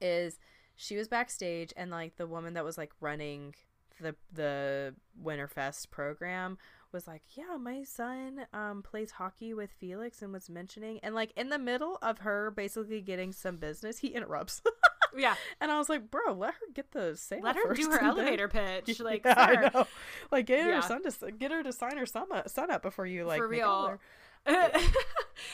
is she was backstage and like the woman that was like running the the Winterfest program was like, "Yeah, my son um plays hockey with Felix and was mentioning and like in the middle of her basically getting some business, he interrupts. Yeah, and I was like, "Bro, let her get the sale let her do her and then- elevator pitch. Like, yeah, I know. Like get Yeah. her son to get her to sign her son up, son up before you like For real.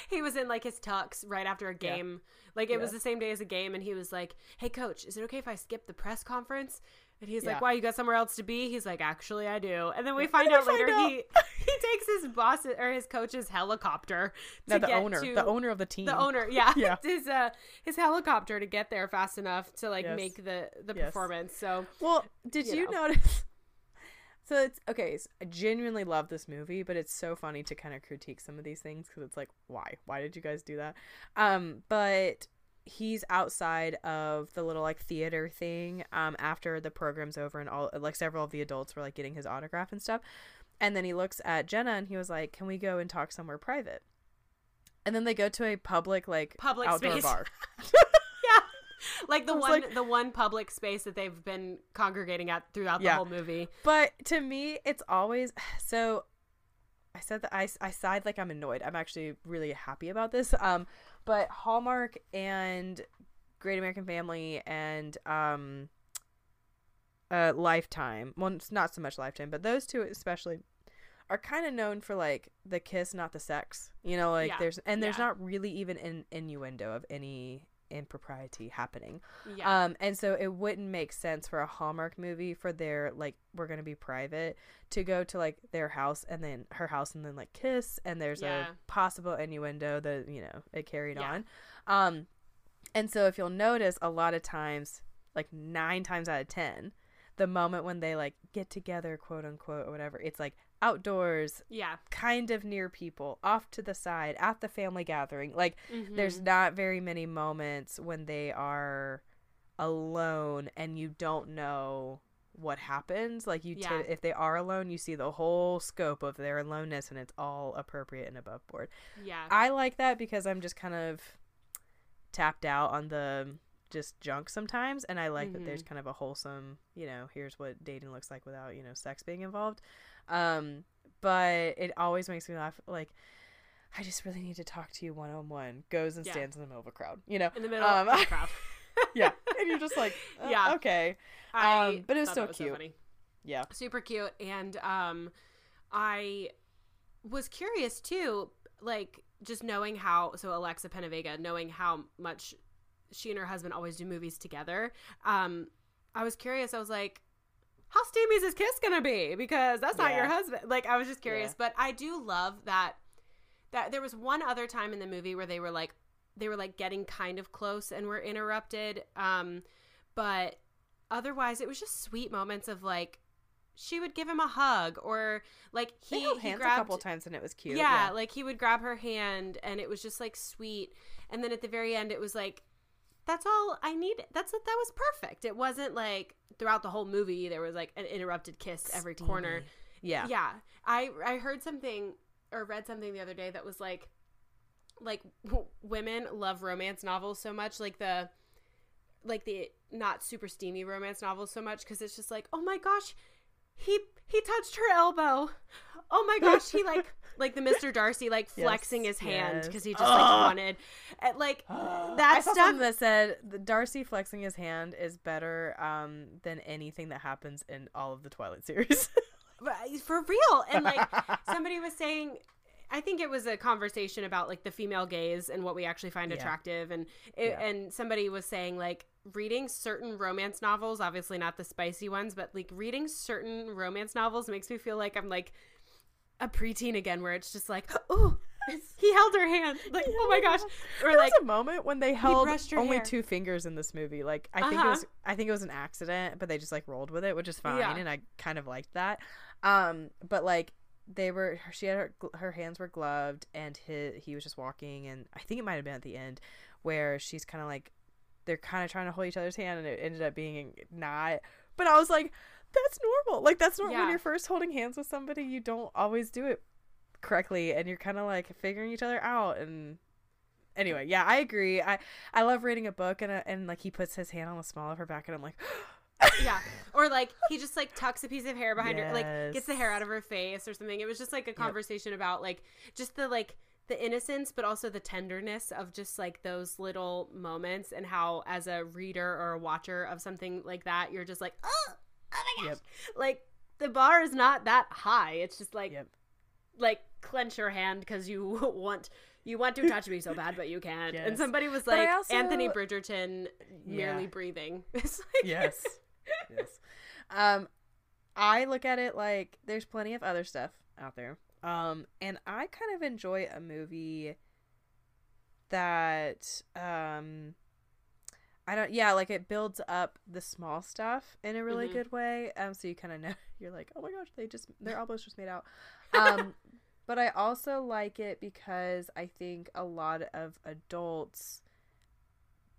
he was in like his tux right after a game. Like it was the same day as a game, and he was like, "Hey, coach, is it okay if I skip the press conference?" And he's Yeah. like, "Why? You got somewhere else to be?" He's like, "Actually, I do." And then we find out later find he he takes his boss or his coach's helicopter to No, the get owner, to the owner of the team. the owner yeah, Yeah. his uh his helicopter to get there fast enough to like Yes. make the the Yes. performance so Well, did you you, know. notice? So it's okay. So I genuinely love this movie, but it's so funny to kind of critique some of these things because it's like, why? Why did you guys do that? Um, but he's outside of the little like theater thing um after the program's over and all like several of the adults were like getting his autograph and stuff and then he looks at jenna and he was like can we go and talk somewhere private and then they go to a public like Public outdoor space. bar yeah like the one like- the one public space that they've been congregating at throughout the Yeah. whole movie. But to me, it's always so. I said that I, I sighed like I'm annoyed. I'm actually really happy about this. Um, but Hallmark and Great American Family and um, uh, Lifetime. Well, it's not so much Lifetime, but those two especially are kind of known for like the kiss, not the sex. You know, like Yeah. there's and there's Yeah. not really even an innuendo of any impropriety happening. Yeah. Um, and so it wouldn't make sense for a Hallmark movie for their like we're gonna be private to go to like their house and then her house and then like kiss and there's Yeah. a possible innuendo that you know it carried Yeah. on. Um, and so if you'll notice, a lot of times, like nine times out of ten, the moment when they like get together, quote unquote, or whatever, it's like outdoors, yeah. kind of near people, off to the side, at the family gathering. Like Mhm. there's not very many moments when they are alone and you don't know what happens like you Yeah. t- if they are alone you see the whole scope of their aloneness and it's all appropriate and above board yeah. i like that because i'm just kind of tapped out on the just junk sometimes and i like that there's kind of a wholesome you know here's what dating looks like without you know sex being involved um but it always makes me laugh like I just really need to talk to you one on one. Goes and Yeah. stands in the middle of a crowd. You know, in the middle um, of a crowd. yeah, and you're just like, uh, Yeah. okay, Um, but it was so that cute. funny. yeah, super cute and um i was curious too like just knowing how so alexa penavega knowing how much she and her husband always do movies together um i was curious i was like how steamy is this kiss gonna be? Because that's not your husband. Like i was just curious. Yeah. but i do love that that there was one other time in the movie where they were like they were like getting kind of close and were interrupted. Um but otherwise it was just sweet moments of like she would give him a hug or like he, he grabbed a couple times and it was cute. yeah, like he would grab her hand and it was just like sweet. And then at the very end it was like that's all I need. That's that was perfect. It wasn't like throughout the whole movie there was like an interrupted kiss every corner. yeah, Yeah. I I heard something or read something the other day that was like like w- women love romance novels so much like the like the not super steamy romance novels so much cuz it's just like, "Oh my gosh, he he touched her elbow. Oh my gosh, he like like the Mr. Darcy like flexing Yes, his hand yes. cuz he just like wanted and, like I that saw stuff that said the Darcy flexing his hand is better um, than anything that happens in all of the Twilight series. For real and like somebody was saying i think it was a conversation about like the female gaze and what we actually find Yeah. attractive and it, Yeah. and somebody was saying like reading certain romance novels obviously not the spicy ones but like reading certain romance novels makes me feel like i'm like a preteen again where it's just like oh he held her hand like oh my gosh or there like was a moment when they held only hair. two fingers in this movie. Like I think it Uh-huh. was I think it was an accident, but they just like rolled with it, which is fine, Yeah. and I kind of liked that. Um, but like they were, she had her her hands were gloved, and he he was just walking, and I think it might have been at the end where she's kind of like they're kind of trying to hold each other's hand, and it ended up being not. But I was like, that's normal. Like that's not Yeah. when you're first holding hands with somebody, you don't always do it correctly, and you're kind of like figuring each other out and anyway yeah i agree i i love reading a book and, uh and like he puts his hand on the small of her back and i'm like yeah or like he just like tucks a piece of hair behind her like gets the hair out of her face or something it was just like a conversation about like just the like the innocence but also the tenderness of just like those little moments and how as a reader or a watcher of something like that you're just like oh oh my gosh. Yep. like the bar is not that high. It's just like yep. like clench your hand because you want you want to touch me so bad but you can't. And somebody was like also- anthony bridgerton merely Yeah. breathing. It's like yes. Yes. Um i look at it like there's plenty of other stuff out there um and i kind of enjoy a movie that um I don't yeah, like it builds up the small stuff in a really Mhm. good way. Um so you kind of know you're like, "Oh my gosh, they just their elbows just made out." Um but I also like it because I think a lot of adults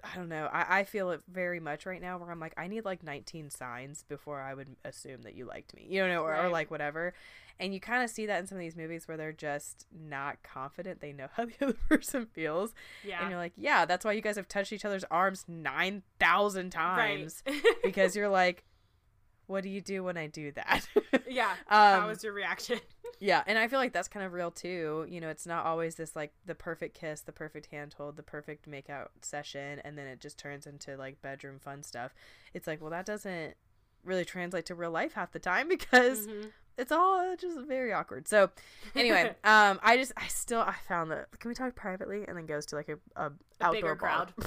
I don't know. I, I feel it very much right now where I'm like, I need like 19 signs before I would assume that you liked me, you know, or, right. or like whatever. And you kind of see that in some of these movies where they're just not confident. They know how the other person feels. Yeah. And you're like, yeah, that's why you guys have touched each other's arms 9,000 times. Right. because you're like, what do you do when I do that? yeah. Um, How was your reaction? Yeah. And I feel like that's kind of real too. You know, it's not always this like the perfect kiss, the perfect handhold, the perfect makeout session, and then it just turns into like bedroom fun stuff. It's like, well, that doesn't really translate to real life half the time because mm-hmm. it's all just very awkward. So anyway, um, I just I still I found that can we talk privately and then goes to like a, a, a outdoor crowd.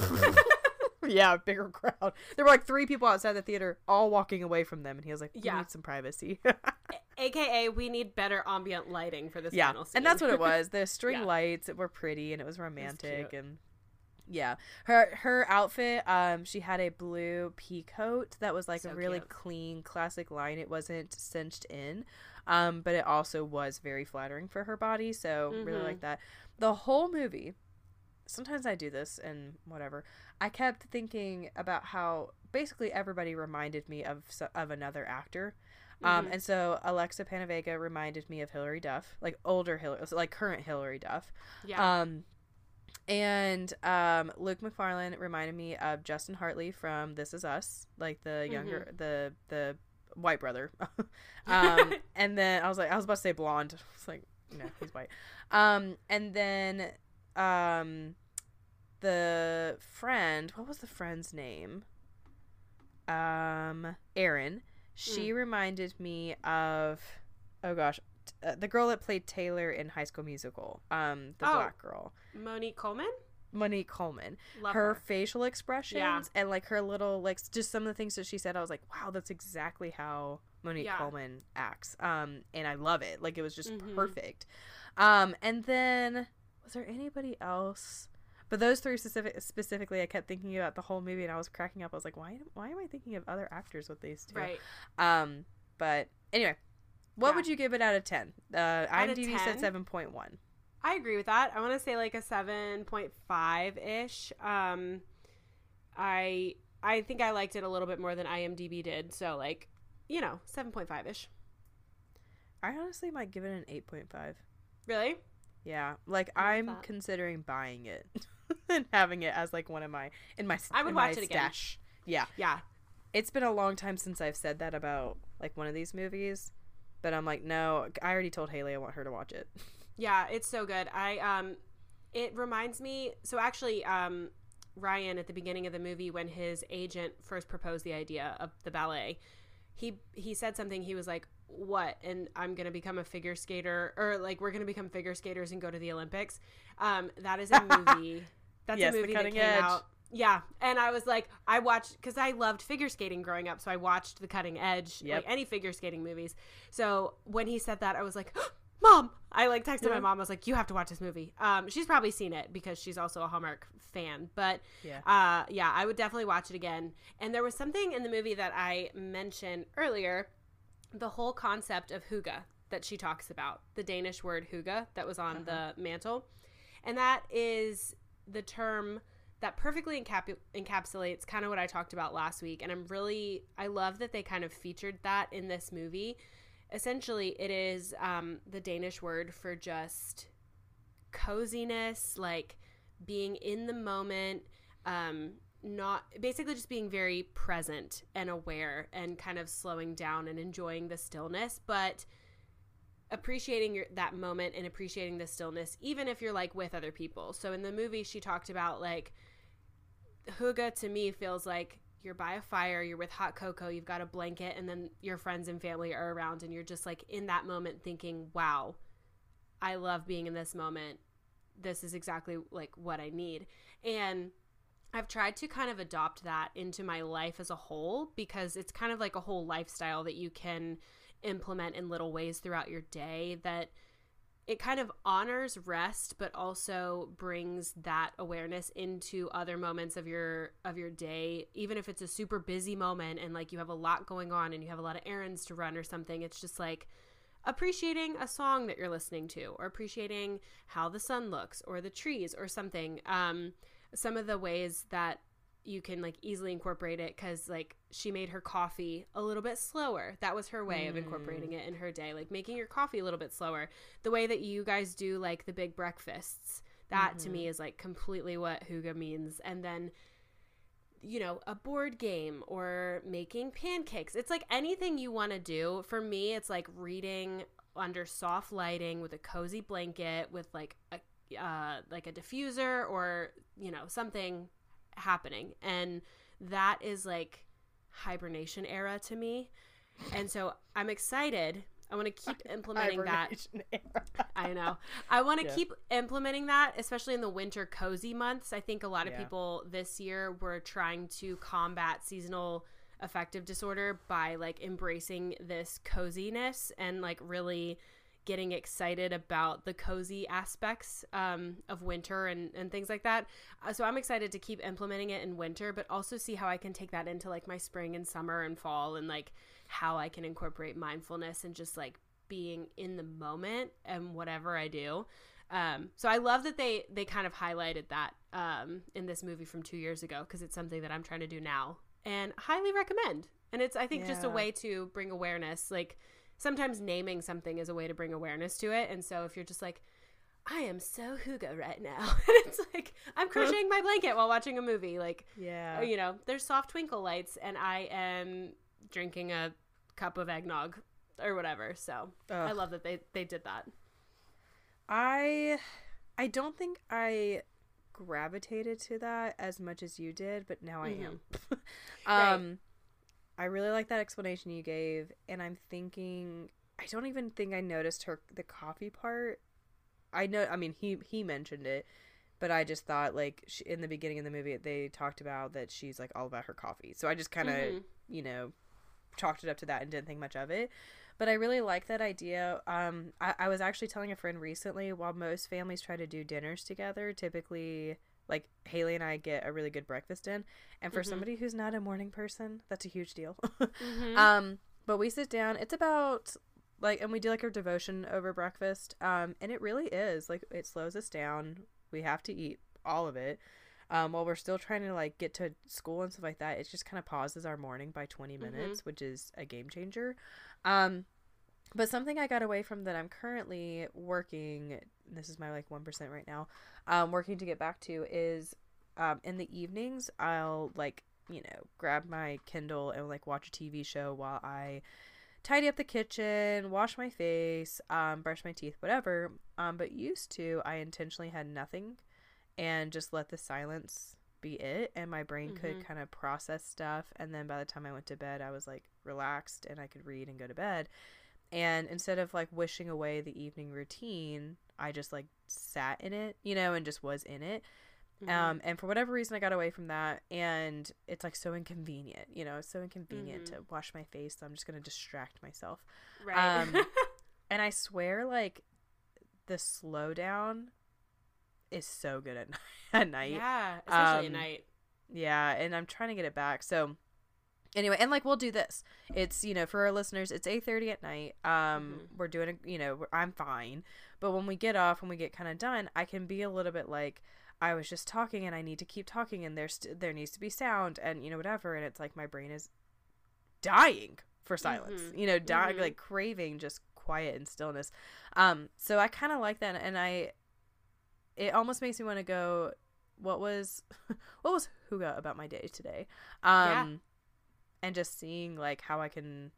yeah, bigger crowd. There were like three people outside the theater, all walking away from them, and he was like, "We yeah. need some privacy." AKA, we need better ambient lighting for this. Yeah, and that's what it was. The string yeah. lights were pretty, and it was romantic, and yeah, her her outfit. Um, she had a blue pea coat that was like so a really cute. clean, classic line. It wasn't cinched in, um, but it also was very flattering for her body. So mm-hmm. really like that. The whole movie sometimes I do this and whatever. I kept thinking about how basically everybody reminded me of of another actor. Um, mm-hmm. and so Alexa PenaVega reminded me of Hilary Duff, like older Hilary, like current Hilary Duff. Yeah. Um, and um, Luke Macfarlane reminded me of Justin Hartley from This Is Us, like the younger, mm-hmm. the the white brother. um, and then I was like, I was about to say blonde. It's like, no, he's white. Um, and then um the friend what was the friend's name um Erin she mm. reminded me of oh gosh uh, the girl that played Taylor in High School Musical um the oh, black girl Monique Coleman Monique Coleman. Love her, her facial expressions yeah. and like her little like just some of the things that she said, I was like, wow, that's exactly how Monique yeah. Coleman acts. Um, and I love it. Like it was just mm-hmm. perfect. Um, and then was there anybody else? But those three specific, specifically, I kept thinking about the whole movie, and I was cracking up. I was like, why? Why am I thinking of other actors with these two? Right. Um. But anyway, what yeah. would you give it out of ten? Uh, IMDb said seven point one. I agree with that. I want to say like a seven point five ish. Um, I I think I liked it a little bit more than IMDb did. So like, you know, seven point five ish. I honestly might give it an eight point five. Really? Yeah, like I'm that. considering buying it and having it as like one of my in my I would watch it stash. again. Yeah, yeah. It's been a long time since I've said that about like one of these movies, but I'm like, no, I already told Haley I want her to watch it. Yeah, it's so good. I um, it reminds me. So actually, um, Ryan at the beginning of the movie when his agent first proposed the idea of the ballet, he he said something. He was like, what and i'm gonna become a figure skater or like we're gonna become figure skaters and go to the olympics um that is a movie that's yes, a movie that came edge. out yeah and i was like i watched because i loved figure skating growing up so i watched the cutting edge yep. like any figure skating movies so when he said that i was like mom i like texted yeah. my mom i was like you have to watch this movie um she's probably seen it because she's also a hallmark fan but yeah uh yeah i would definitely watch it again and there was something in the movie that i mentioned earlier the whole concept of hygge that she talks about, the Danish word hygge that was on uh-huh. the mantle. And that is the term that perfectly encap- encapsulates kind of what I talked about last week. And I'm really, I love that they kind of featured that in this movie. Essentially, it is um, the Danish word for just coziness, like being in the moment, um, not basically just being very present and aware and kind of slowing down and enjoying the stillness, but appreciating your, that moment and appreciating the stillness, even if you're like with other people. So in the movie, she talked about like hygge to me feels like you're by a fire, you're with hot cocoa, you've got a blanket, and then your friends and family are around, and you're just like in that moment thinking, wow, I love being in this moment. This is exactly like what I need. And I've tried to kind of adopt that into my life as a whole because it's kind of like a whole lifestyle that you can implement in little ways throughout your day that it kind of honors rest but also brings that awareness into other moments of your of your day. Even if it's a super busy moment and like you have a lot going on and you have a lot of errands to run or something it's just like appreciating a song that you're listening to or appreciating how the sun looks or the trees or something. Um some of the ways that you can like easily incorporate it because like she made her coffee a little bit slower that was her way mm. of incorporating it in her day like making your coffee a little bit slower the way that you guys do like the big breakfasts that mm-hmm. to me mm-hmm. is like completely what hygge means and then you know a board game or making pancakes it's like anything you want to do for me it's like reading under soft lighting with a cozy blanket with like a uh, like a diffuser or you know something happening. And that is like hibernation era to me. And so i'm excited. I want to keep implementing that. I know. I want to yeah. keep implementing that especially in the winter cozy months. I think a lot of yeah. people this year were trying to combat seasonal affective disorder by like embracing this coziness and like really getting excited about the cozy aspects um, of winter and, and things like that. Uh, so I'm excited to keep implementing it in winter, but also see how I can take that into like my spring and summer and fall and like how I can incorporate mindfulness and just like being in the moment and whatever I do. Um, so I love that they they kind of highlighted that um, in this movie from two years ago because it's something that I'm trying to do now and highly recommend. And it's I think yeah. just a way to bring awareness like sometimes naming something is a way to bring awareness to it. And so if you're just like, I am so hygge right now. and it's like I'm crocheting my blanket while watching a movie. Like, yeah, you know, there's soft twinkle lights, and I am drinking a cup of eggnog or whatever. So Ugh. I love that they they did that. I I don't think I gravitated to that as much as you did, but now I mm-hmm. am. um, right. I really like that explanation you gave, and I'm thinking I don't even think I noticed her the coffee part. I know, I mean, he he mentioned it, but I just thought like she, in the beginning of the movie they talked about that she's like all about her coffee, so I just kind of mm-hmm. you know chalked it up to that and didn't think much of it. But I really like that idea. Um, I, I was actually telling a friend recently while most families try to do dinners together, typically like Haley and I get a really good breakfast in, and for mm-hmm. somebody who's not a morning person, that's a huge deal. mm-hmm. Um, but we sit down. It's about like, and we do like our devotion over breakfast. Um, and it really is like it slows us down. We have to eat all of it. Um, while we're still trying to like get to school and stuff like that, it just kind of pauses our morning by 20 mm-hmm. minutes, mm-hmm. which is a game changer. Um, but something I got away from that I'm currently working, this is my like 1% right now, um, working to get back to is um, in the evenings, I'll like, you know, grab my Kindle and like watch a TV show while I tidy up the kitchen, wash my face, um, brush my teeth, whatever. Um, but used to, I intentionally had nothing and just let the silence be it. And my brain mm-hmm. could kind of process stuff. And then by the time I went to bed, I was like relaxed and I could read and go to bed. And instead of like wishing away the evening routine, I just like sat in it, you know, and just was in it. Mm-hmm. Um, and for whatever reason, I got away from that, and it's like so inconvenient, you know, it's so inconvenient mm-hmm. to wash my face. So I'm just gonna distract myself, right? Um, and I swear, like the slowdown is so good at at night. Yeah, especially um, at night. Yeah, and I'm trying to get it back. So anyway and like we'll do this. It's you know for our listeners it's 8.30 at night. Um mm-hmm. we're doing a you know i'm fine. But when we get off when we get kind of done i can be a little bit like i was just talking and i need to keep talking and there's st- there needs to be sound and you know whatever. And it's like my brain is dying for silence mm-hmm. you know dying mm-hmm. like craving just quiet and stillness. Um so i kind of like that and i it almost makes me want to go what was what was hygge about my day today? Um yeah and just seeing like how I can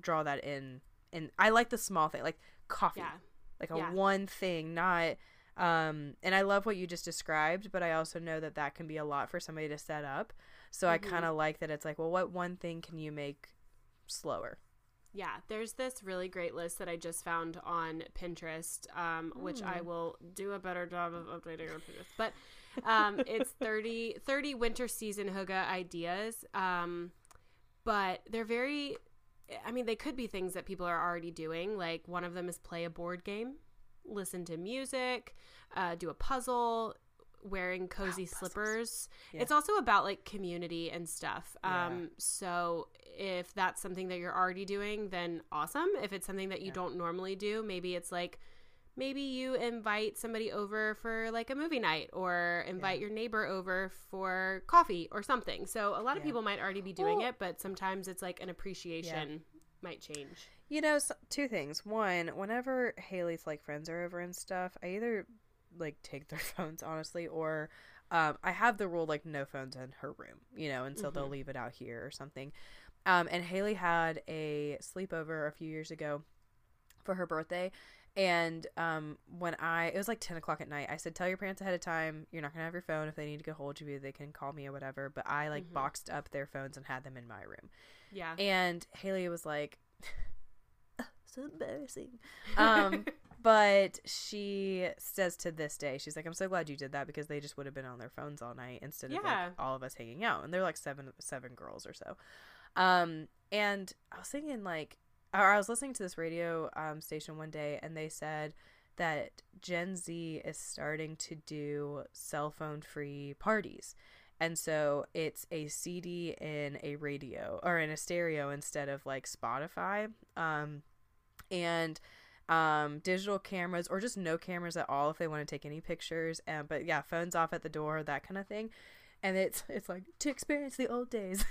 draw that in. And I like the small thing, like coffee, yeah. like a yeah. one thing, not. Um, and I love what you just described, but I also know that that can be a lot for somebody to set up. So mm-hmm. I kind of like that it's like, well, what one thing can you make slower? Yeah, there's this really great list that I just found on Pinterest, um, mm. which I hmm. will do a better job of updating on Pinterest. But um, it's 30, 30 winter season hygge ideas. Um, but they're very I mean, they could be things that people are already doing. Like one of them is play a board game, listen to music, uh, do a puzzle, wearing cozy wow, slippers. Yeah. It's also about like community and stuff. Yeah. Um, so if that's something that you're already doing, then awesome. If it's something that you yeah. don't normally do, maybe it's like maybe you invite somebody over for like a movie night or invite yeah. your neighbor over for coffee or something. So a lot of yeah. people might already be doing well, it, but sometimes it's like an appreciation yeah. might change. You know, so, two things. One, whenever Haley's like friends are over and stuff, I either like take their phones honestly or um, I have the rule like no phones in her room, you know, and so mm-hmm. they'll leave it out here or something. Um, and Haley had a sleepover a few years ago for her birthday, and um, when I, it was like 10 o'clock at night, I said, Tell your parents ahead of time, you're not going to have your phone. If they need to get hold of you, they can call me or whatever. But I like mm-hmm. boxed up their phones and had them in my room. Yeah. And Haley was like, So embarrassing. Um, but she says to this day, she's like, I'm so glad you did that because they just would have been on their phones all night instead of like all of us hanging out. And they're like seven, seven girls or so. Um, and I was thinking like, or I was listening to this radio um, station one day, and they said that Gen Z is starting to do cell phone free parties. And so it's a CD in a radio or in a stereo instead of like Spotify. Um, and um, digital cameras or just no cameras at all if they want to take any pictures. Um, but yeah, phones off at the door, that kind of thing and it's it's like to experience the old days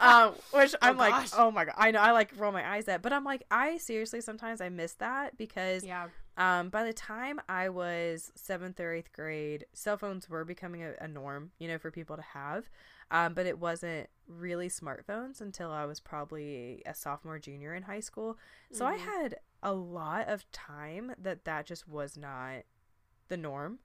um, which i'm oh, like gosh. oh my god i know i like roll my eyes at but i'm like i seriously sometimes i miss that because yeah um, by the time i was seventh or eighth grade cell phones were becoming a, a norm you know for people to have um, but it wasn't really smartphones until i was probably a sophomore junior in high school so mm-hmm. i had a lot of time that that just was not the norm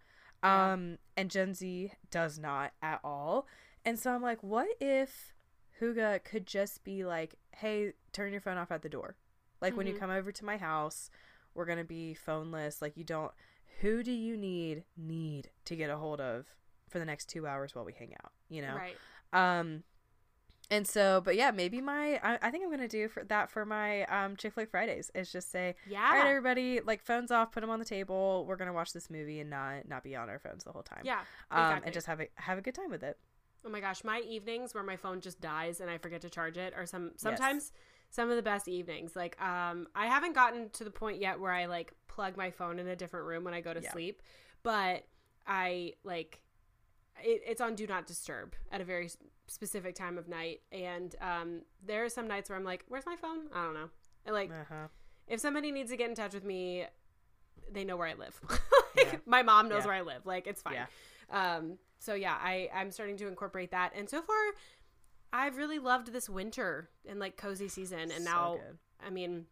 um, and Gen Z does not at all. And so I'm like, what if Hygge could just be like, hey, turn your phone off at the door. Like mm-hmm. when you mm-hmm. come over to my house, we're gonna be phoneless. Like you don't who do you need need to get a hold of for the next two hours while we hang out, you know? Right. Um and so, but yeah, maybe my I, I think I'm gonna do for that for my um Chick Flick Fridays is just say, yeah, all right, everybody, like phones off, put them on the table. We're gonna watch this movie and not not be on our phones the whole time. Yeah, exactly. um, and just have a have a good time with it. Oh my gosh, my evenings where my phone just dies and I forget to charge it, or some sometimes yes. some of the best evenings. Like, um, I haven't gotten to the point yet where I like plug my phone in a different room when I go to yeah. sleep, but I like it, it's on do not disturb at a very specific time of night and um, there are some nights where i'm like where's my phone i don't know and like uh-huh. if somebody needs to get in touch with me they know where i live like, yeah. my mom knows yeah. where i live like it's fine yeah. um, so yeah i i'm starting to incorporate that and so far i've really loved this winter and like cozy season and so now good. i mean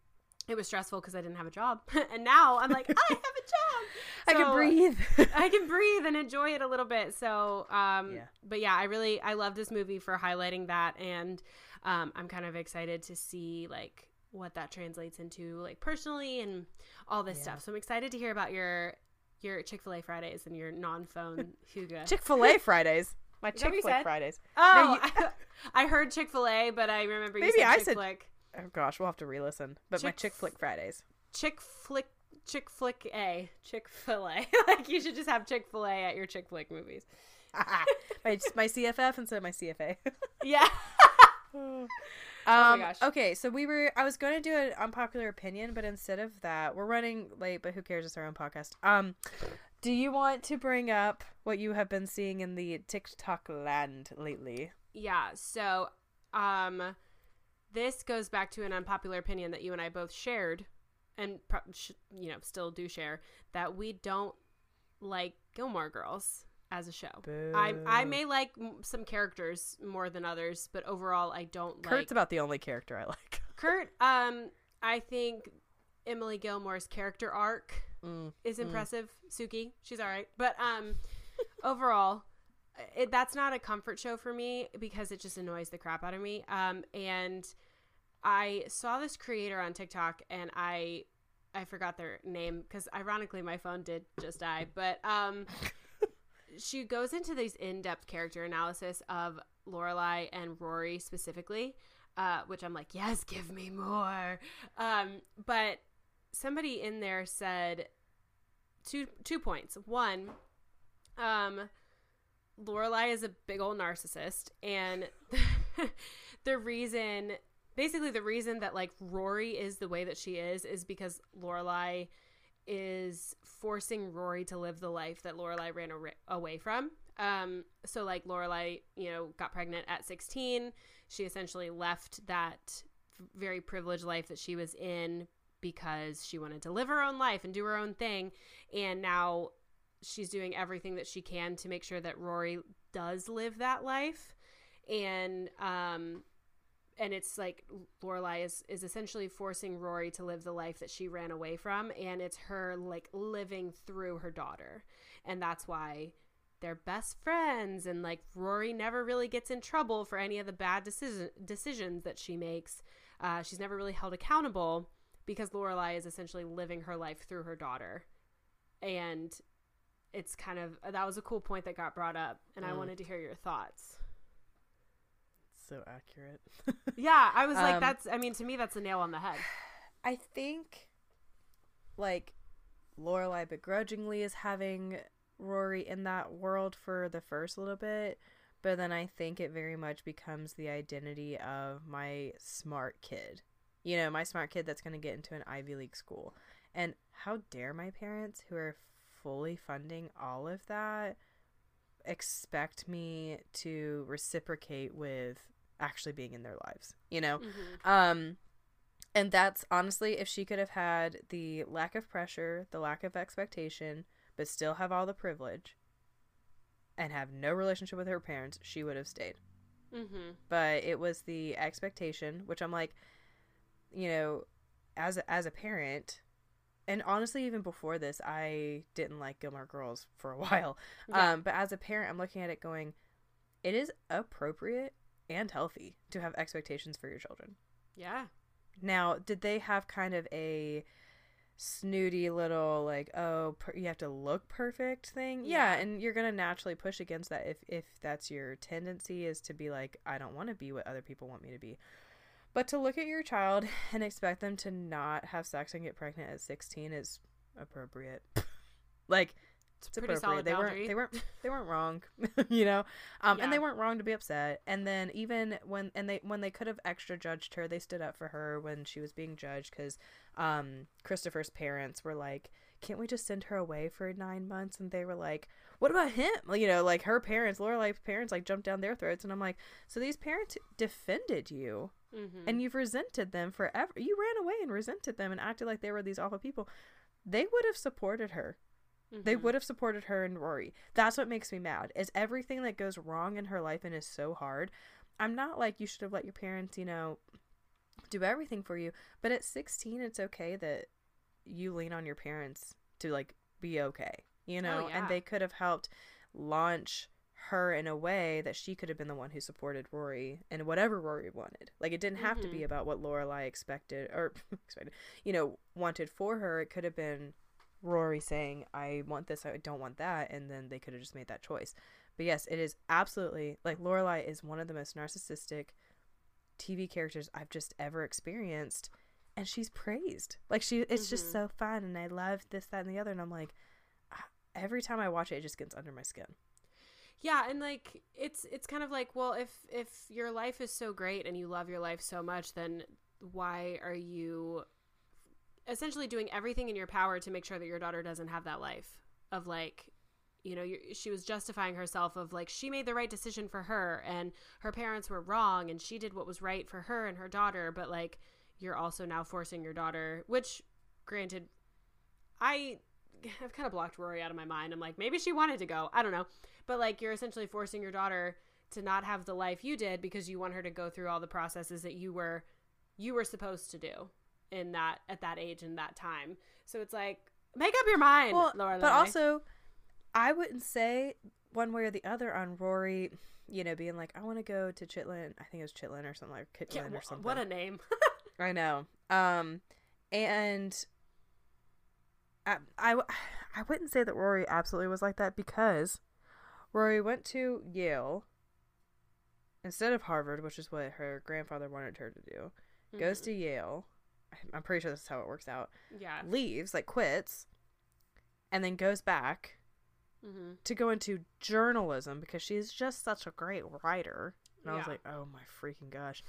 it was stressful because I didn't have a job. and now I'm like, I have a job. So I can breathe. I can breathe and enjoy it a little bit. So, um, yeah. but yeah, I really, I love this movie for highlighting that. And um, I'm kind of excited to see like what that translates into like personally and all this yeah. stuff. So I'm excited to hear about your, your Chick-fil-A Fridays and your non-phone Hygge. Chick-fil-A Fridays. My Chick Fil A Fridays. Oh, no, you... I heard Chick Fil A, but I remember you Maybe said Chick Fil Oh gosh, we'll have to re-listen. But Chick- my Chick Flick Fridays. Chick Flick Chick Flick A. Chick Fil A. like you should just have Chick Fil A at your Chick Flick movies. my my CFF instead of my CFA. yeah. oh um, okay, so we were. I was going to do an unpopular opinion, but instead of that, we're running late. But who cares? It's our own podcast. Um, do you want to bring up what you have been seeing in the TikTok land lately? Yeah. So, um, this goes back to an unpopular opinion that you and I both shared, and you know still do share that we don't like Gilmore Girls as a show. Boo. I I may like some characters more than others, but overall I don't Kirk's like. Kirk's about the only character I like. Kurt, um, I think Emily Gilmore's character arc mm, is mm. impressive. Mm. Sookie, she's all right, but um, overall. It, that's not a comfort show for me because it just annoys the crap out of me. Um, and I saw this creator on TikTok and I I forgot their name because ironically my phone did just die, but um she goes into these in-depth character analysis of Lorelai and Rory specifically, uh, which I'm like, yes, give me more. Um, but somebody in there said two two points. One, um, Lorelai is a big old narcissist, and the reason basically the reason that like Rory is the way that she is is because Lorelai is forcing Rory to live the life that Lorelai ran away from. Um, so like Lorelai, you know, got pregnant at 16. She essentially left that very privileged life that she was in because she wanted to live her own life and do her own thing. And now she's doing everything that she can to make sure that Rory does live that life. And um and it's like Lorelai is is essentially forcing Rory to live the life that she ran away from and it's her like living through her daughter. And that's why they're best friends and like Rory never really gets in trouble for any of the bad decision, decisions that she makes. Uh, she's never really held accountable because Lorelai is essentially living her life through her daughter. And it's kind of that was a cool point that got brought up and mm. I wanted to hear your thoughts. So accurate. yeah, I was like um, that's I mean to me that's a nail on the head. I think like Lorelai begrudgingly is having Rory in that world for the first little bit, but then I think it very much becomes the identity of my smart kid. You know, my smart kid that's going to get into an Ivy League school. And how dare my parents, who are fully funding all of that, expect me to reciprocate with actually being in their lives, you know? Mm-hmm. Um, and that's honestly, if she could have had the lack of pressure, the lack of expectation, but still have all the privilege and have no relationship with her parents, she would have stayed. Mm-hmm. But it was the expectation, which I'm like, you know, as a, as a parent, and honestly, even before this, I didn't like Gilmore Girls for a while. Yeah. Um, but as a parent, I'm looking at it going, it is appropriate and healthy to have expectations for your children. Yeah. Now, did they have kind of a snooty little like oh per- you have to look perfect thing yeah. yeah and you're gonna naturally push against that if if that's your tendency is to be like i don't want to be what other people want me to be but to look at your child and expect them to not have sex and get pregnant at 16 is appropriate like it's, it's pretty solid they boundary. weren't they weren't they weren't wrong you know? Um yeah. and they weren't wrong to be upset. And then even when and they when they could have extra judged her they stood up for her when she was being judged because um christopher's parents were like can't we just send her away for nine months? And they were like what about him? You know like her parents lorelai's parents like jumped down their throats. And i'm like so these parents defended you mm-hmm. and you've resented them forever. You ran away and resented them and acted like they were these awful people. They would have supported her Mm-hmm. They would have supported her and Rory. That's what makes me mad. Is everything that goes wrong in her life and is so hard. I'm not like you should have let your parents, you know, do everything for you. But at 16, it's okay that you lean on your parents to like be okay, you know, oh, yeah. and they could have helped launch her in a way that she could have been the one who supported Rory and whatever Rory wanted. Like it didn't have mm-hmm. to be mm-hmm. about what Lorelai expected or expected, you know, wanted for her. It could have been Rory saying, I want this, I don't want that, and then they could have just made that choice. But yes, it is absolutely like Lorelai is one of the most narcissistic TV characters I've just ever experienced. And she's praised. Like she it's mm-hmm. just so fun and I love this, that, and the other. And I'm like, ah, every time I watch it, it just gets under my skin. Yeah, and like it's it's kind of like, well, if if your life is so great and you love your life so much, then why are you essentially doing everything in your power to make sure that your daughter doesn't have that life of like you know she was justifying herself of like she made the right decision for her and her parents were wrong and she did what was right for her and her daughter but like you're also now forcing your daughter which granted i have kind of blocked rory out of my mind. I'm like maybe she wanted to go. I don't know. But like you're essentially forcing your daughter to not have the life you did because you want her to go through all the processes that you were you were supposed to do in that at that age and that time. So it's like make up your mind, well, Laura. But also, I wouldn't say one way or the other on Rory. You know, being like, I want to go to Chitlin. I think it was Chitlin or something like Kitlin yeah, or something. What a name! I know. Um, and I, I, I wouldn't say that Rory absolutely was like that because Rory went to Yale instead of Harvard, which is what her grandfather wanted her to do. Mm-hmm. Goes to Yale, I'm pretty sure this is how it works out. Yeah. Leaves, like quits, and then goes back mm-hmm. to go into journalism because she's just such a great writer. And yeah. I was like, oh my freaking gosh.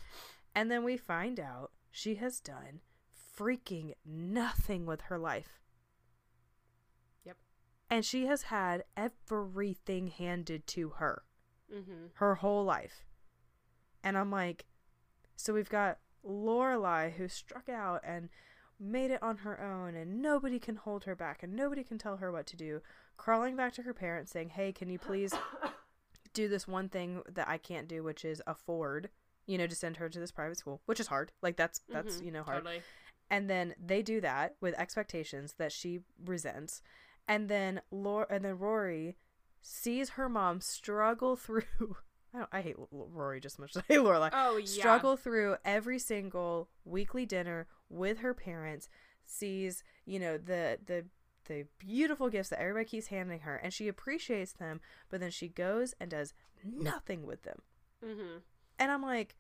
And then we find out she has done freaking nothing with her life. Yep. And she has had everything handed to her Mm-hmm. her whole life. And I'm like, so we've got Lorelai who struck out and made it on her own, and nobody can hold her back, and nobody can tell her what to do. Crawling back to her parents, saying, "Hey, can you please do this one thing that I can't do, which is afford, you know, to send her to this private school, which is hard. Like that's that's Mhm, you know hard." Totally. and then they do that with expectations that she resents and then Lor- and then Rory sees her mom struggle through I, don't, I hate Rory just as much as I hate Lorelai Oh yeah. struggle through every single weekly dinner with her parents sees you know the the the beautiful gifts that everybody keeps handing her and she appreciates them but then she goes and does nothing with them Mm-hmm. and I'm like,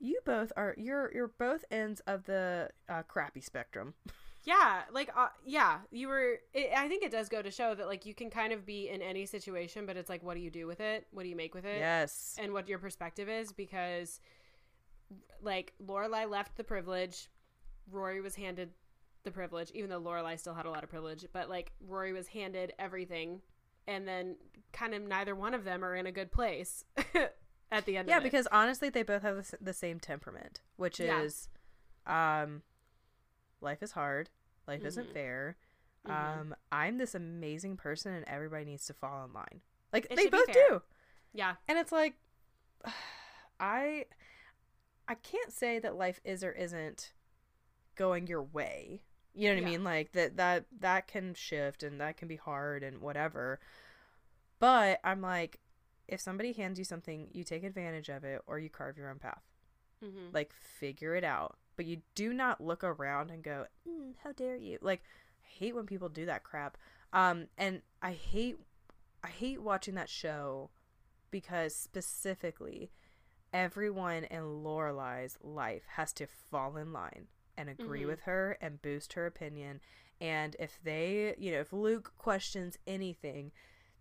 you both are you're you're both ends of the uh, crappy spectrum. Yeah, like uh, yeah, you were. It, I think it does go to show that like you can kind of be in any situation, but it's like, what do you do with it? What do you make with it? Yes. and what your perspective is because like Lorelai left the privilege, Rory was handed the privilege, even though Lorelai still had a lot of privilege, but like Rory was handed everything and then kind of neither one of them are in a good place at the end Yeah, because honestly, they both have the, the same temperament, which Yeah. is, um, life is hard. Life isn't Mhm. fair. Mhm. Um, I'm this amazing person, and everybody needs to fall in line. Like It they both do, yeah. and it's like, I, I can't say that life is or isn't going your way. You know what I mean? Like that that that can shift and that can be hard and whatever. But I'm like, if somebody hands you something, you take advantage of it or you carve your own path. hmm Like figure it out. But you do not look around and go, mm, "How dare you?" Like I hate when people do that crap. Um, and I hate I hate watching that show because specifically everyone in Lorelai's life has to fall in line and agree Mhm. with her and boost her opinion. And if they, you know, if Luke questions anything,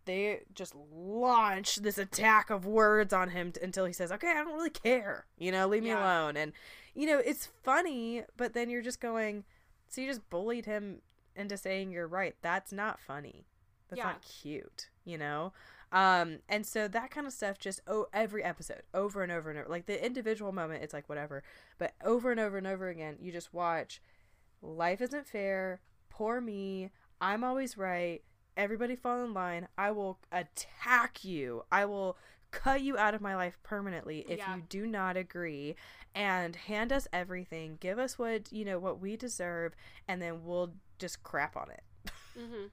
they just launch this attack of words on him t- until he says, "Okay, I don't really care. You know, leave me Yeah. alone." And you know, it's funny, but then you're just going, "So you just bullied him into saying you're right. That's not funny. That's Yeah. not cute." You know? Um, and so that kind of stuff just oh every episode over and over and over like the individual moment it's like whatever but over and over and over again you just watch life isn't fair poor me i'm always right everybody fall in line i will attack you i will cut you out of my life permanently if Yeah. you do not agree and hand us everything give us what you know what we deserve and then we'll just crap on it hmm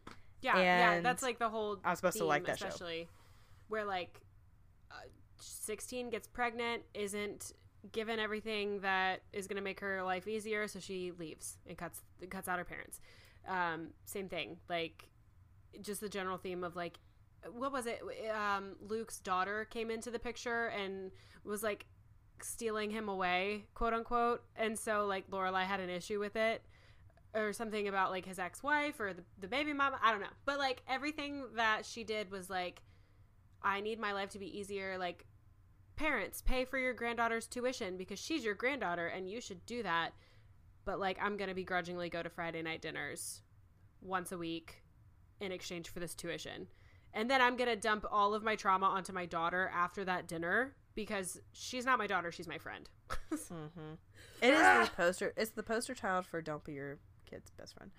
Yeah, yeah, that's like the whole. I was supposed to like theme, that show. especially where like uh, sixteen gets pregnant, isn't given everything that is going to make her life easier, so she leaves and cuts cuts out her parents. Um, same thing, like just the general theme of like, what was it? Um, Luke's daughter came into the picture and was like stealing him away, quote unquote, and so like Lorelai had an issue with it or something about like his ex-wife or the, the baby mama. I don't know. But like everything that she did was like i need my life to be easier. Like parents pay for your granddaughter's tuition because she's your granddaughter and you should do that. But like i'm gonna begrudgingly go to friday night dinners once a week in exchange for this tuition and then i'm gonna dump all of my trauma onto my daughter after that dinner because she's not my daughter she's my friend mm-hmm. it is the poster it's the poster child for don't be your kid's best friend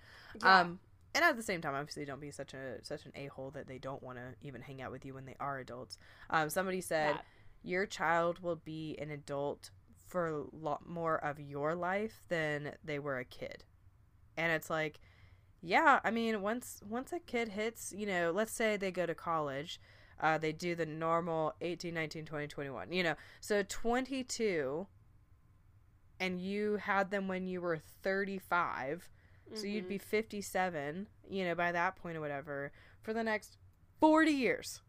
Yeah. um and at the same time obviously don't be such a such an a-hole that they don't want to even hang out with you when they are adults um somebody said That. your child will be an adult for a lot more of your life than they were a kid and it's like yeah i mean once once a kid hits you know let's say they go to college uh, they do the normal 18 19 20 21 you know so 22 and you had them when you were 35 so you'd be 57 you know by that point or whatever for the next 40 years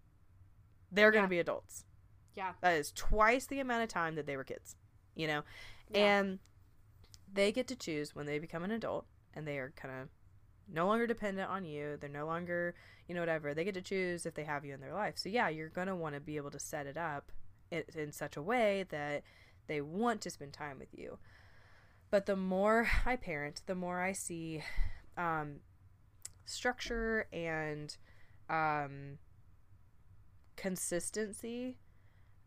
they're going Yeah. to be adults yeah that is twice the amount of time that they were kids, you know? Yeah. And they get to choose when they become an adult and they are kind of no longer dependent on you. They're no longer, you know, whatever. They get to choose if they have you in their life. So, yeah, you're going to want to be able to set it up in, in such a way that they want to spend time with you. But the more I parent, the more I see um, structure and um consistency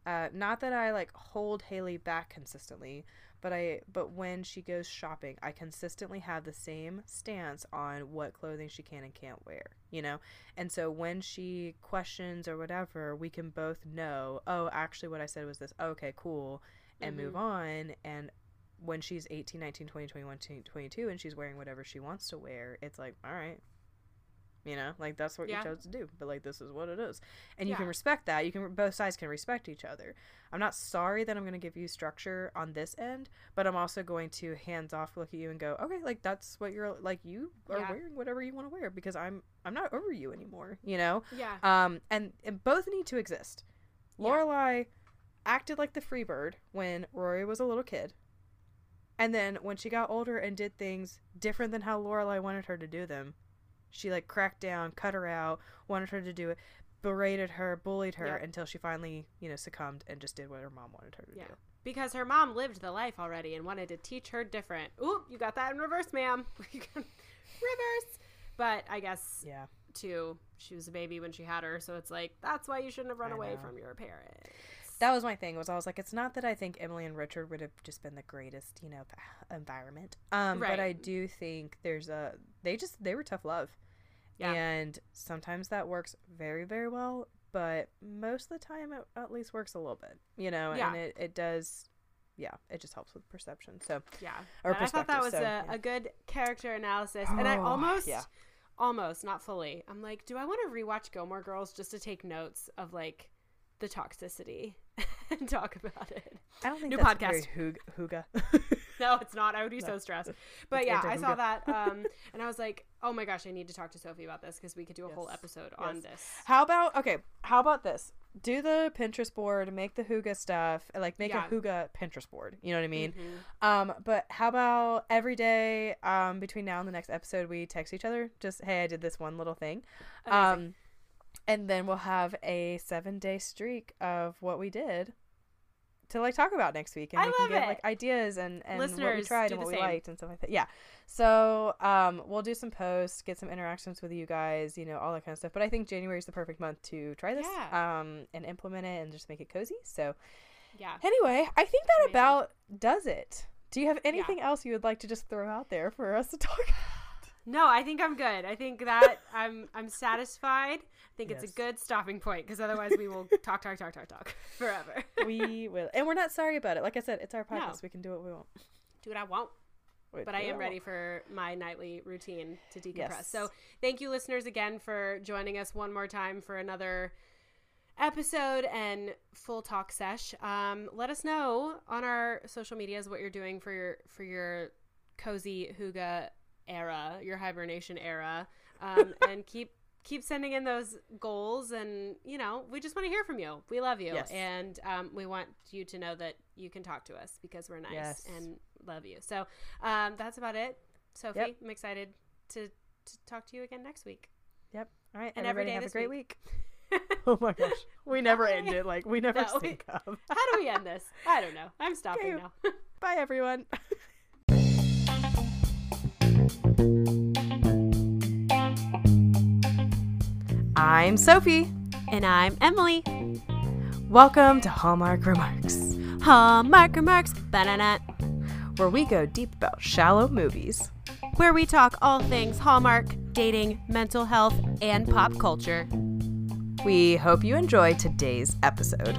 uh not that I like hold Haley back consistently, but I but when she goes shopping, I consistently have the same stance on what clothing she can and can't wear, you know? And so when she questions or whatever, we can both know, oh, actually what I said was this. Okay, cool. And Mhm. move on and when she's 18, 19, 20, 21, 22 and she's wearing whatever she wants to wear, it's like, all right. You know, like that's what Yeah. you chose to do, but like this is what it is. And you can respect that. You can both sides can respect each other. I'm not sorry that I'm going to give you structure on this end, but I'm also going to hands off look at you and go, "Okay, like that's what you're like you are Yeah. wearing whatever you want to wear because I'm I'm not over you anymore, you know?" Yeah. Um and and both need to exist. Yeah. Lorelai acted like the free bird when Rory was a little kid. And then when she got older and did things different than how Lorelai wanted her to do them, she like cracked down, cut her out, wanted her to do it, berated her, bullied her Yeah. until she finally, you know, succumbed and just did what her mom wanted her to Yeah. do. Because her mom lived the life already and wanted to teach her different. Ooh, you got that in reverse, ma'am. reverse. But I guess Yeah. too, she was a baby when she had her, so it's like that's why you shouldn't have run I away know. from your parents. That was my thing. Was I was like, it's not that I think Emily and Richard would have just been the greatest, you know, environment. Um, but I do think there's a they just they were tough love, Yeah. and sometimes that works very very well. But most of the time, it at least works a little bit, you know, Yeah. and it it does. Yeah, it just helps with perception. So Yeah. Or I thought that was so, a, yeah. a good character analysis. And I Oh, almost, yeah. almost, not fully, I'm like, do I want to rewatch Gilmore Girls just to take notes of like the toxicity and talk about it? I don't think New podcast. very hoog- No, it's not. I would be so stressed. But It's yeah, I saw that. Um, and I was like, oh my gosh, I need to talk to Sophie about this because we could do a whole Yes. episode on this. How about okay? How about this? Do the Pinterest board, make the hygge stuff, like make Yeah. a hygge Pinterest board. You know what I mean? Mhm. Um, but how about every day, um, between now and the next episode, we text each other, just hey, I did this one little thing, Amazing. um, and then we'll have a seven day streak of what we did to like talk about next week, and I we can get it. like ideas and and what we tried and what we same. liked and stuff like that. Yeah. So um, we'll do some posts, get some interactions with you guys, you know, all that kind of stuff. But I think January is the perfect month to try this, Yeah. um, and implement it and just make it cozy. So yeah. anyway, I think that Amazing. about does it. Do you have anything else you would like to just throw out there for us to talk about? No, I think I'm good. I think that I'm I'm satisfied. I think it's a good stopping point because otherwise we will talk, talk, talk, talk, talk forever. we will, and we're not sorry about it. Like I said, it's our No. podcast. We can do what we want. do what I want. But I am ready for my nightly routine to decompress. Yes. So thank you, listeners, again for joining us one more time for another episode and full talk sesh. Um, let us know on our social medias what you're doing for your for your cozy hygge era, your hibernation era, um, and keep keep sending in those goals and you know we just want to hear from you we love you Yes. and um, we want you to know that you can talk to us because we're nice Yes. and love you so um, that's about it sophie Yep. i'm excited to, to talk to you again next week Yep. All right. And every day have a great week. week. oh my gosh. We never end it. Like we never No, we- think of. how do we end this i don't know i'm stopping Okay. now Bye everyone. I'm Sophie. and i'm emily Welcome to Hallmark Remarks, hallmark remarks banana where we go deep about shallow movies. where we talk all things hallmark dating mental health and pop culture We hope you enjoy today's episode.